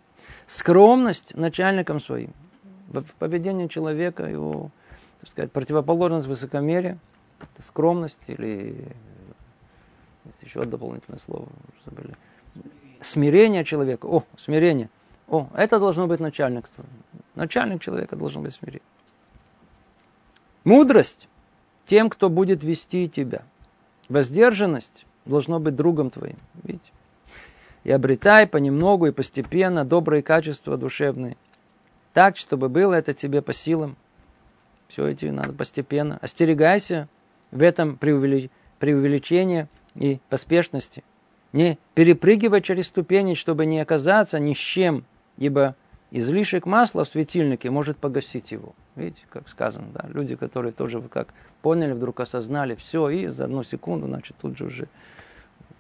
A: Скромность начальником своим. В поведении человека, его, так сказать, противоположность высокомерия, скромность или есть еще дополнительное слово, забыли. Смирение человека. О, смирение. О, это должно быть начальникство. Начальник человека должен быть смирение. Мудрость тем, кто будет вести тебя. Воздержанность должно быть другом твоим. Видите? И обретай понемногу и постепенно добрые качества душевные. Так, чтобы было это тебе по силам. Все эти надо постепенно. Остерегайся в этом преувеличении и поспешности. Не перепрыгивай через ступени, чтобы не оказаться ни с чем, ибо излишек масла в светильнике может погасить его. Видите, как сказано, да, люди, которые тоже как поняли, вдруг осознали все, и за одну секунду, значит, тут же уже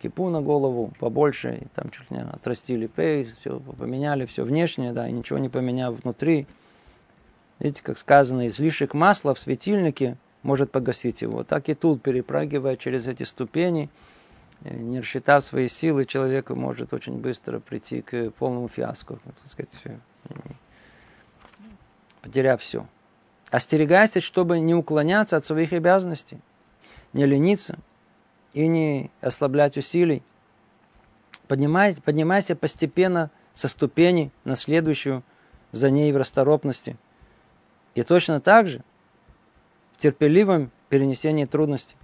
A: кипу на голову побольше, и там чуть не отрастили пейс, все поменяли, все внешнее, да, и ничего не поменяв внутри. Видите, как сказано, излишек масла в светильнике может погасить его. Так и тут, перепрыгивая через эти ступени, э, не рассчитав свои силы, человек может очень быстро прийти к полному фиаско, так сказать, потеряв все. Остерегайся, чтобы не уклоняться от своих обязанностей, не лениться и не ослаблять усилий. Поднимайся, поднимайся постепенно со ступени на следующую за ней в расторопности. И точно так же в терпеливом перенесении трудностей.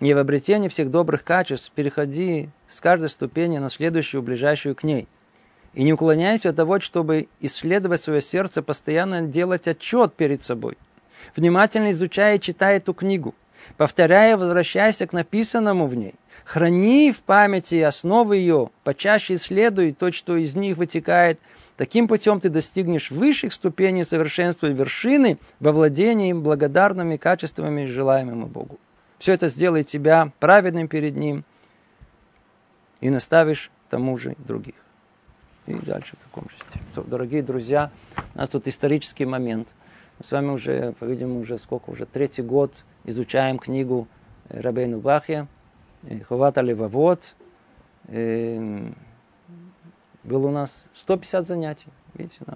A: Не в обретении всех добрых качеств переходи с каждой ступени на следующую, ближайшую к ней – и не уклоняйся от того, чтобы исследовать свое сердце, постоянно делать отчет перед собой. Внимательно изучая и читая эту книгу. Повторяя, возвращайся к написанному в ней. Храни в памяти основы ее, почаще исследуй то, что из них вытекает. Таким путем ты достигнешь высших ступеней совершенства и вершины во владении благодарными качествами, желаемыми Богу. Все это сделает тебя праведным перед Ним и наставишь тому же других и дальше в таком же стиле. Дорогие друзья, у нас тут исторический момент. Мы с вами уже, по-видимому, уже сколько, уже третий год изучаем книгу Рабейну Бахе, Ховата Левовод. Эм, было у нас 150 занятий. Видите, да?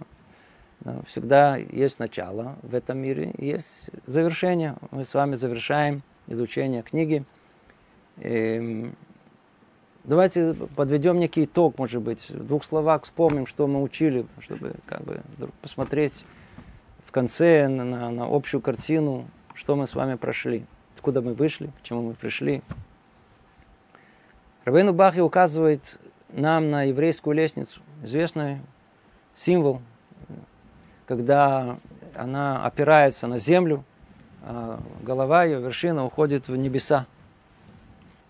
A: Но всегда есть начало в этом мире, есть завершение. Мы с вами завершаем изучение книги. Давайте подведем некий итог, может быть, в двух словах вспомним, что мы учили, чтобы как бы посмотреть в конце на, на общую картину, что мы с вами прошли, откуда мы вышли, к чему мы пришли. Рабейну Бахи указывает нам на еврейскую лестницу, известный символ, когда она опирается на землю, а голова ее, вершина уходит в небеса.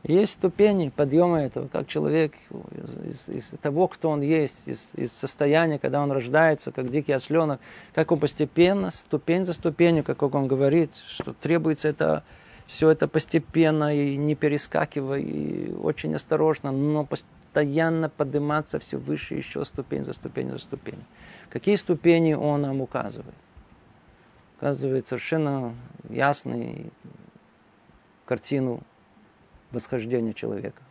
A: Есть ступени подъема этого, как человек из, из, из того, кто он есть, из, из состояния, когда он рождается, как дикий осленок, как он постепенно, ступень за ступенью, как он говорит, что требуется это все это постепенно и не перескакивая, и очень осторожно, но постоянно подниматься все выше, еще ступень за ступень за ступень. Какие ступени он нам указывает? Указывает совершенно ясную картину восхождения человека.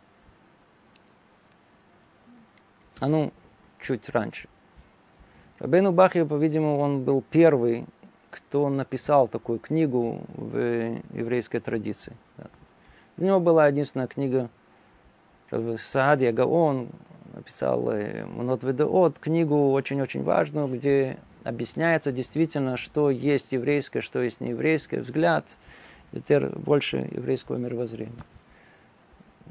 A: А ну, чуть раньше. Рабейну Бахи, по-видимому, он был первый, кто написал такую книгу в еврейской традиции. У него была единственная книга Саадия Гаон, написал э, Мнот Ведеот, книгу очень-очень важную, где объясняется действительно, что есть еврейское, что есть нееврейское взгляд, больше еврейского мировоззрения.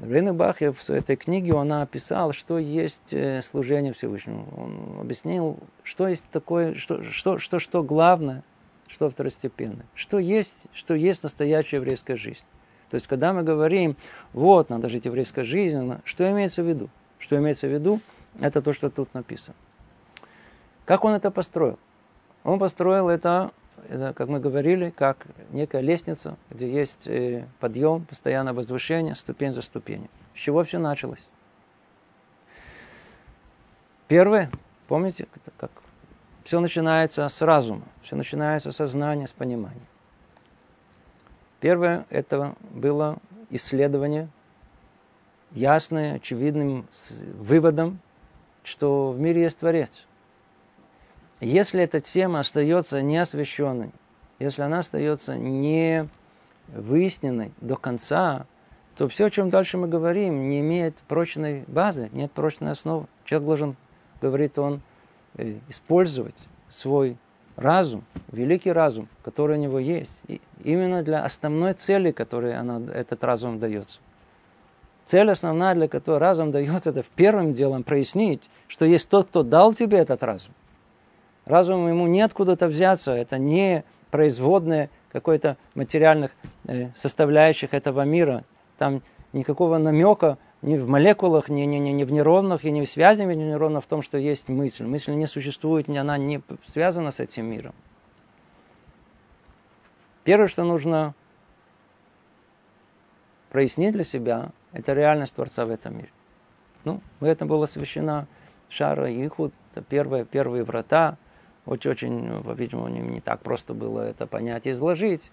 A: Рейна Бахе в этой книге он описал, что есть э, служение Всевышнему. Он объяснил, что есть такое, что, что, что, что главное, что второстепенное. Что есть, что есть настоящая еврейская жизнь. То есть, когда мы говорим, вот, надо жить еврейской жизнью, что имеется в виду? Что имеется в виду? Это то, что тут написано. Как он это построил? Он построил это это, как мы говорили, как некая лестница, где есть э, подъем, постоянное возвышение, ступень за ступенью. С чего все началось? Первое, помните, как все начинается с разума, все начинается со знания, с понимания. Первое это было исследование, ясное, очевидным выводом, что в мире есть Творец – если эта тема остается неосвещенной, если она остается не выясненной до конца, то все, о чем дальше мы говорим, не имеет прочной базы, нет прочной основы. Человек должен, говорит он, использовать свой разум, великий разум, который у него есть, и именно для основной цели, которой она, этот разум дается. Цель основная, для которой разум дается, это в первым делом прояснить, что есть тот, кто дал тебе этот разум. Разум ему не откуда-то взяться, это не производные какой-то материальных э, составляющих этого мира. Там никакого намека ни в молекулах, ни, ни, ни, ни в нейронах, и ни в связи между нейронов в том, что есть мысль. Мысль не существует, она не связана с этим миром. Первое, что нужно прояснить для себя, это реальность Творца в этом мире. Ну, в этом была освящена Шара и Ихуд, это первые, первые врата, очень-очень, по-видимому, не, не так просто было это понять и изложить.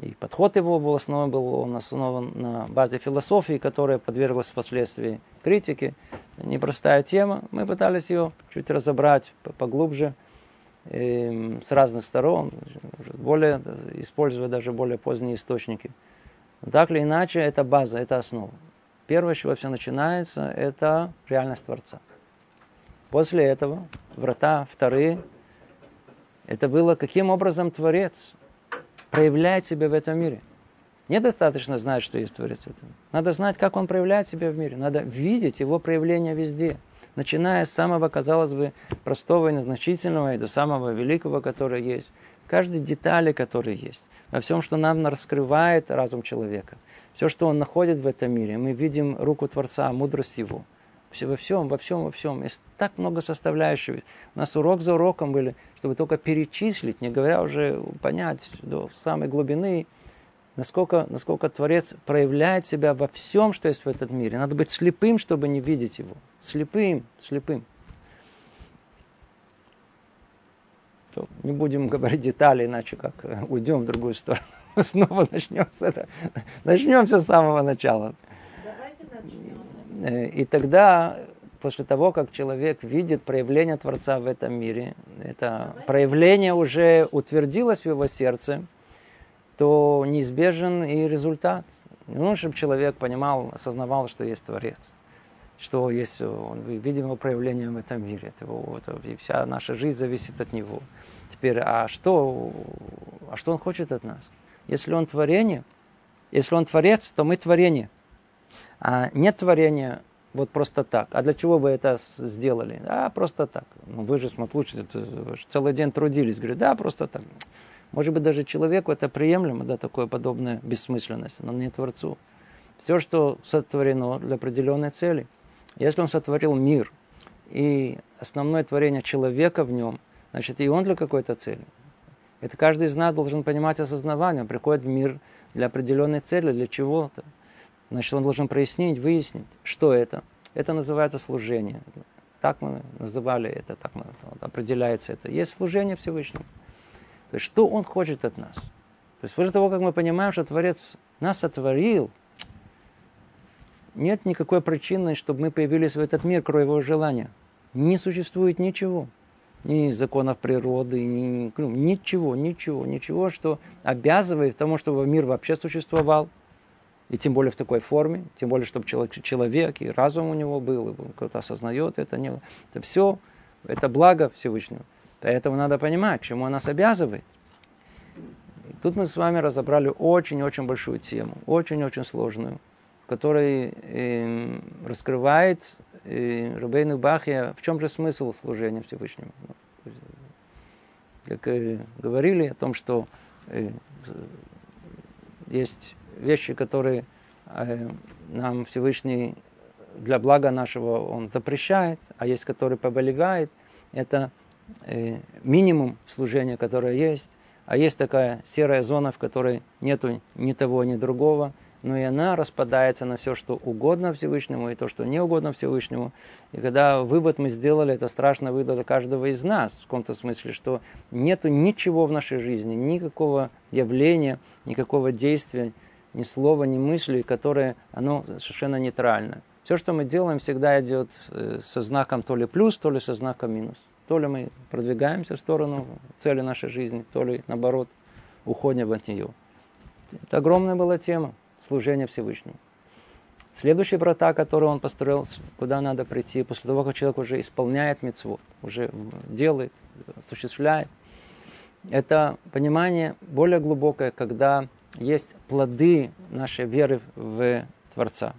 A: И подход его был основан, был он основан на базе философии, которая подверглась впоследствии критике. Непростая тема. Мы пытались ее чуть разобрать поглубже э, с разных сторон, более, используя даже более поздние источники. Так или иначе, это база, это основа. Первое, с чего все начинается, это реальность Творца. После этого врата вторые, это было, каким образом Творец проявляет себя в этом мире. Недостаточно знать, что есть Творец в этом. Надо знать, как он проявляет себя в мире. Надо видеть его проявление везде. Начиная с самого, казалось бы, простого и незначительного, и до самого великого, которое есть. Каждой детали, которая есть. Во всем, что нам раскрывает разум человека. Все, что он находит в этом мире. Мы видим руку Творца, мудрость его. Во всем, во всем, во всем. Есть так много составляющих. У нас урок за уроком были, чтобы только перечислить, не говоря уже понять до самой глубины, насколько, насколько Творец проявляет себя во всем, что есть в этом мире. Надо быть слепым, чтобы не видеть его. Слепым, слепым. То не будем говорить детали, иначе как э, уйдем в другую сторону. <laughs> Снова начнем с этого. Начнем с самого начала. Э, и тогда, после того, как человек видит проявление Творца в этом мире, это проявление уже утвердилось в его сердце, то неизбежен и результат. Ну, чтобы человек понимал, осознавал, что есть Творец, что есть, он, видим его проявление в этом мире, это его, и вся наша жизнь зависит от него. Теперь, а что, а что он хочет от нас? Если он творение, если он творец, то мы творение – а нет творения вот просто так. А для чего вы это сделали? А, просто так. Ну, вы же, смотрите, целый день трудились. Говорит, да, просто так. Может быть, даже человеку это приемлемо, да, такое подобное бессмысленность, но не Творцу. Все, что сотворено для определенной цели. Если он сотворил мир, и основное творение человека в нем, значит, и он для какой-то цели. Это каждый из нас должен понимать осознавание. Он приходит в мир для определенной цели, для чего-то. Значит, он должен прояснить, выяснить, что это. Это называется служение. Так мы называли это, так вот, определяется это. Есть служение Всевышнему. То есть, что он хочет от нас? То есть, после того, как мы понимаем, что Творец нас сотворил, нет никакой причины, чтобы мы появились в этот мир, кроме его желания. Не существует ничего. Ни законов природы, ни, ну, ничего, ничего, ничего, что обязывает тому, чтобы мир вообще существовал – и тем более в такой форме, тем более, чтобы человек, человек и разум у него был, и кто-то осознает это, не, это все, это благо Всевышнего. Поэтому надо понимать, к чему он нас обязывает. И тут мы с вами разобрали очень-очень большую тему, очень-очень сложную, в которой э, раскрывает э, Рубейну Бахия, в чем же смысл служения Всевышнему. Ну, как э, говорили о том, что э, есть вещи, которые э, нам Всевышний для блага нашего он запрещает, а есть, которые повелевает. Это э, минимум служения, которое есть. А есть такая серая зона, в которой нету ни того, ни другого, но и она распадается на все, что угодно Всевышнему, и то, что не угодно Всевышнему. И когда вывод мы сделали, это страшно вывод каждого из нас, в каком-то смысле, что нету ничего в нашей жизни, никакого явления, никакого действия, ни слова, ни мысли, которое оно совершенно нейтрально. Все, что мы делаем, всегда идет э, со знаком то ли плюс, то ли со знаком минус. То ли мы продвигаемся в сторону цели нашей жизни, то ли наоборот уходим от нее. Это огромная была тема служения Всевышнему. Следующие врата, которые он построил, куда надо прийти, после того, как человек уже исполняет мецвод, уже делает, осуществляет, это понимание более глубокое, когда есть плоды нашей веры в Творца.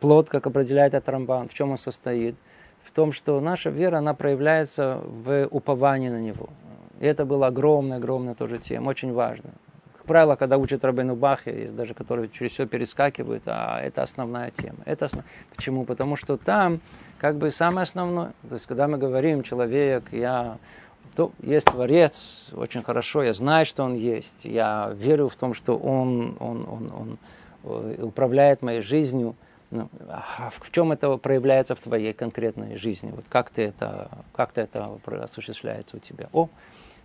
A: Плод, как определяет этот Рамбан, в чем он состоит? В том, что наша вера, она проявляется в уповании на Него. И это была огромная-огромная тоже тема, очень важная. Как правило, когда учат Рабину Бахе, есть даже которые через все перескакивают, а это основная тема. Это основ... Почему? Потому что там как бы самое основное. То есть, когда мы говорим, человек, я то есть Творец, очень хорошо, я знаю, что Он есть, я верю в том, что Он, он, он, он э, управляет моей жизнью. Ну, а в чем это проявляется в твоей конкретной жизни? Вот как ты это, как ты это осуществляется у тебя? О,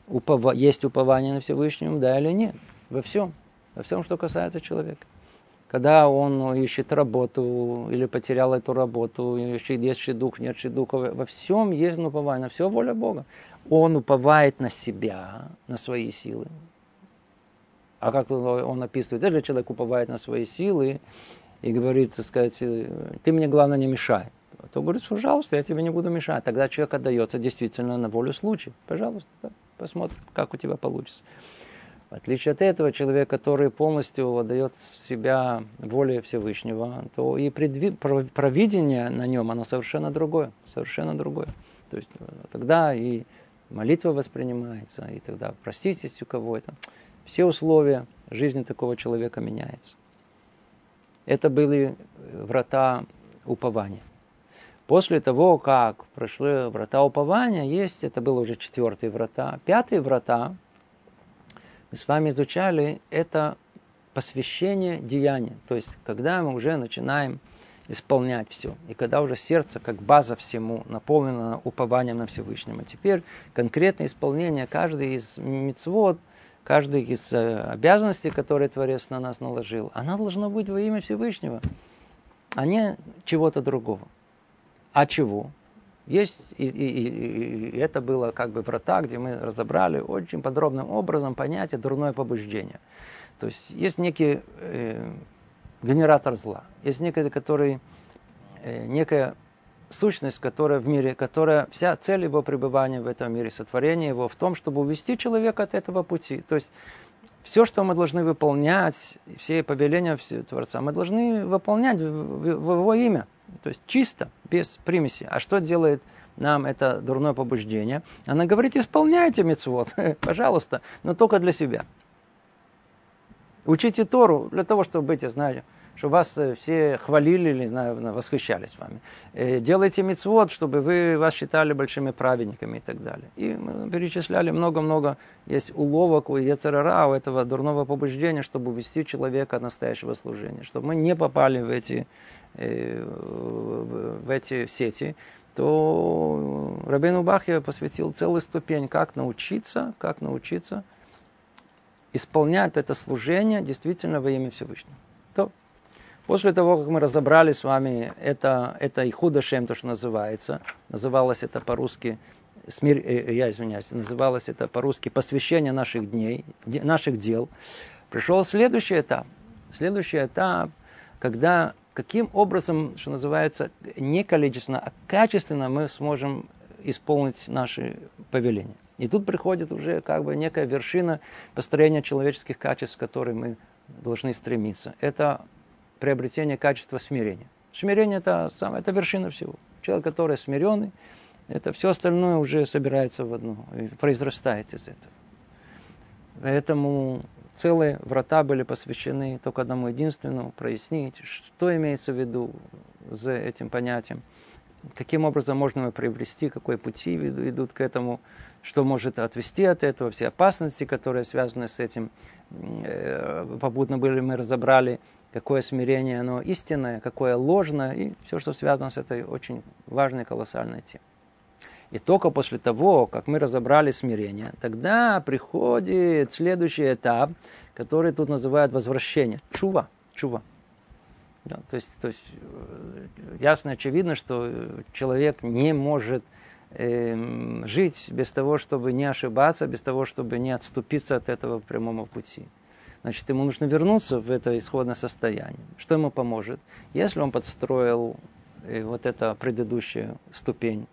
A: упова, есть упование на Всевышнем, да или нет? Во всем. во всем, что касается человека. Когда он ищет работу или потерял эту работу, есть шедух, нет шедуха, во всем есть упование, все воля Бога. Он уповает на себя, на свои силы. А как он описывает, если человек уповает на свои силы и говорит, так сказать, ты мне главное не мешай, то говорит, пожалуйста, я тебе не буду мешать. Тогда человек отдается действительно на волю случая. Пожалуйста, посмотрим, как у тебя получится. В отличие от этого, человек, который полностью отдает себя воле Всевышнего, то и предви... провидение на нем, оно совершенно другое. Совершенно другое. То есть э, тогда и молитва воспринимается, и тогда проститесь у кого-то. Все условия жизни такого человека меняются. Это были врата упования. После того, как прошли врата упования, есть, это было уже четвертые врата. Пятые врата – мы с вами изучали, это посвящение деяния. То есть, когда мы уже начинаем исполнять все. И когда уже сердце, как база всему, наполнено упованием на Всевышнего. Теперь конкретное исполнение каждой из мецвод, каждой из э, обязанностей, которые Творец на нас наложил, она должна быть во имя Всевышнего, а не чего-то другого. А чего? Есть, и, и, и, это было как бы врата, где мы разобрали очень подробным образом понятие дурное побуждение. То есть есть некий э, генератор зла, есть некий, который, э, некая сущность, которая в мире, которая вся цель его пребывания в этом мире, сотворения его в том, чтобы увести человека от этого пути. То есть все, что мы должны выполнять, все повеления Творца, мы должны выполнять в его имя. То есть чисто, без примеси. А что делает нам это дурное побуждение? Она говорит, исполняйте мецвод, <laughs> пожалуйста, но только для себя. Учите Тору для того, чтобы быть, знаете, чтобы вас э, все хвалили или, не знаю, восхищались вами. Э, делайте мецвод, чтобы вы вас считали большими праведниками и так далее. И мы перечисляли много-много, есть уловок у Ецерара, у этого дурного побуждения, чтобы увести человека от настоящего служения, чтобы мы не попали в эти Э, в эти сети, то Рабейну Бахья посвятил целую ступень, как научиться, как научиться исполнять это служение действительно во имя Всевышнего. То после того, как мы разобрали с вами это, это и худошем, то, что называется, называлось это по-русски смир, э, я извиняюсь, называлось это по-русски посвящение наших дней, наших дел, пришел следующий этап. Следующий этап, когда каким образом, что называется, не количественно, а качественно мы сможем исполнить наши повеления. И тут приходит уже как бы некая вершина построения человеческих качеств, к которой мы должны стремиться. Это приобретение качества смирения. Смирение это, это вершина всего. Человек, который смиренный, это все остальное уже собирается в одно произрастает из этого. Поэтому целые врата были посвящены только одному единственному, прояснить, что имеется в виду за этим понятием, каким образом можно приобрести, какой пути ведут к этому, что может отвести от этого, все опасности, которые связаны с этим. Э, попутно были мы разобрали, какое смирение оно истинное, какое ложное, и все, что связано с этой очень важной, колоссальной темой. И только после того, как мы разобрали смирение, тогда приходит следующий этап, который тут называют возвращение. Чува. Чува. Да, то, есть, то есть э, ясно, очевидно, что человек не может э, жить без того, чтобы не ошибаться, без того, чтобы не отступиться от этого прямого пути. Значит, ему нужно вернуться в это исходное состояние. Что ему поможет? Если он подстроил э, вот эту предыдущую ступень,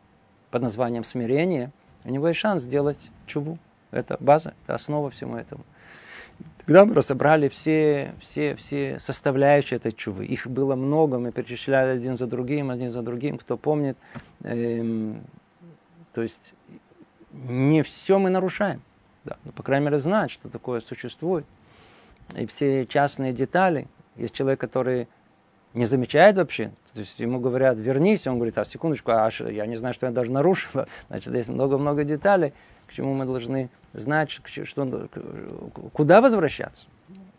A: под названием смирение, у него есть шанс сделать чубу. Это база, это основа всему этому. Тогда мы разобрали все, все, все составляющие этой чувы. Их было много, мы перечисляли один за другим, один за другим, кто помнит. Эм, то есть не все мы нарушаем. Да, но, по крайней мере, знать, что такое существует. И все частные детали. Есть человек, который не замечает вообще. То есть ему говорят, вернись, он говорит, а секундочку, а я не знаю, что я даже нарушила. Значит, есть много-много деталей, чему мы должны знать, что, куда возвращаться.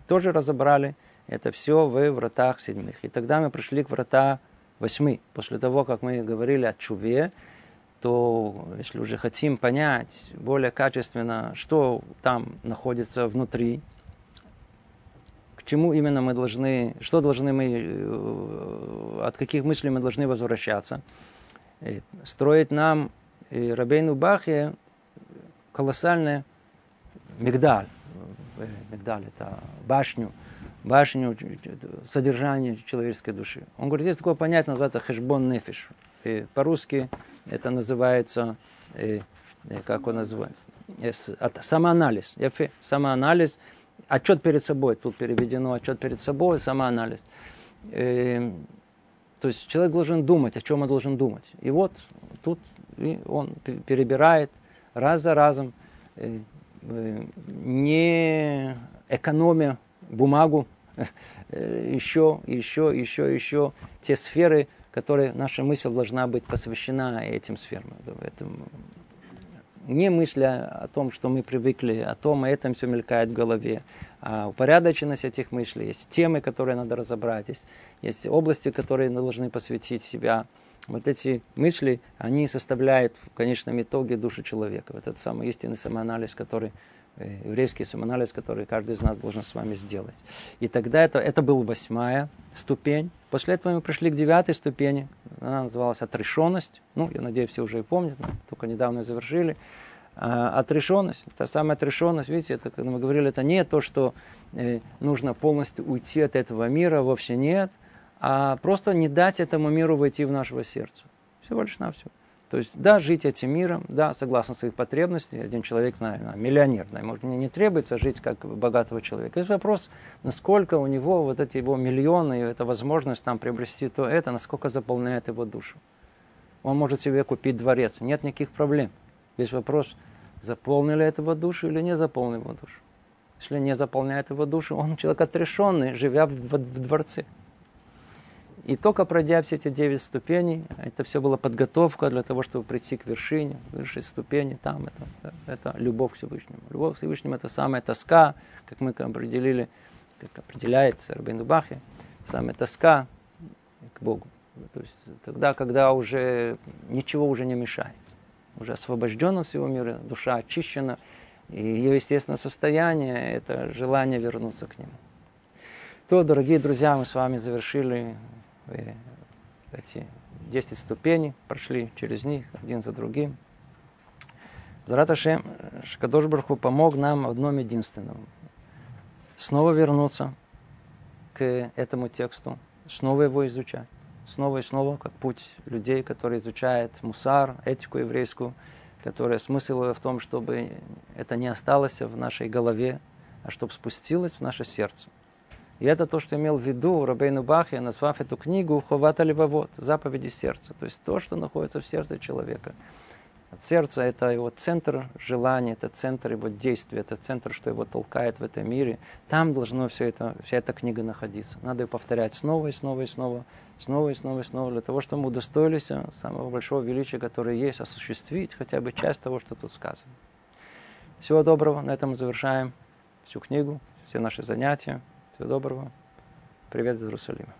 A: Тоже разобрали это все в вратах седьмых. И тогда мы пришли к врата восьми. После того, как мы говорили о чуве, то если уже хотим понять более качественно, что там находится внутри, к чему именно мы должны, что должны мы, э, от каких мыслей мы должны возвращаться. И строить нам и Рабейну Бахе колоссальный мигдаль. Э, мигдаль – это башню, башню содержания человеческой души. Он говорит, есть такое понятие, называется хэшбон нефиш. И по-русски это называется, и, и как он называет, самоанализ. Самоанализ, отчет перед собой, тут переведено отчет перед собой, самоанализ. И, то есть человек должен думать, о чем он должен думать. И вот тут и он перебирает раз за разом, не экономя бумагу, еще, еще, еще, еще те сферы, которые наша мысль должна быть посвящена этим сферам. Этому. Не мысля о том, что мы привыкли, о том, и этом все мелькает в голове, а упорядоченность этих мыслей. Есть темы, которые надо разобрать, есть, есть области, которые мы должны посвятить себя. Вот эти мысли, они составляют в конечном итоге душу человека. Вот этот самый истинный самоанализ, который э, еврейский самоанализ, который каждый из нас должен с вами сделать. И тогда это, это была восьмая ступень. После этого мы пришли к девятой ступени. Она называлась отрешенность. Ну, я надеюсь, все уже и помнят, только недавно завершили. А, отрешенность, та самая отрешенность, видите, это, когда мы говорили, это не то, что э, нужно полностью уйти от этого мира, вовсе нет – а просто не дать этому миру войти в нашего сердца. Всего лишь на все. То есть, да, жить этим миром, да, согласно своих потребностей. Один человек, наверное, миллионер, может, мне не требуется жить как богатого человека. Есть вопрос, насколько у него вот эти его миллионы, эта возможность там приобрести то это, насколько заполняет его душу. Он может себе купить дворец, нет никаких проблем. Есть вопрос, заполнили этого душу или не заполнил его душу. Если не заполняет его душу, он человек отрешенный, живя в дворце. И только пройдя все эти девять ступеней, это все была подготовка для того, чтобы прийти к вершине, высшей ступени, там это, это любовь к Всевышнему. Любовь к Всевышнему это самая тоска, как мы определили, как определяет Рабин Бахе, самая тоска к Богу. То есть тогда, когда уже ничего уже не мешает, уже освобождена всего мира, душа очищена, и ее естественное состояние – это желание вернуться к нему. То, дорогие друзья, мы с вами завершили эти 10 ступеней, прошли через них один за другим. Зараташем Шкадош Барху помог нам в одном единственном. Снова вернуться к этому тексту, снова его изучать. Снова и снова, как путь людей, которые изучают мусар, этику еврейскую, которая смысл в том, чтобы это не осталось в нашей голове, а чтобы спустилось в наше сердце. И это то, что имел в виду Рабейну Бахе, назвав эту книгу «Ховата Левовод» – «Заповеди сердца». То есть то, что находится в сердце человека. От сердца – это его центр желания, это центр его действия, это центр, что его толкает в этом мире. Там должна все это, вся эта книга находиться. Надо ее повторять снова и снова и снова, снова и снова и снова, для того, чтобы мы удостоились самого большого величия, которое есть, осуществить хотя бы часть того, что тут сказано. Всего доброго. На этом мы завершаем всю книгу, все наши занятия. Всего доброго. Привет из Иерусалима.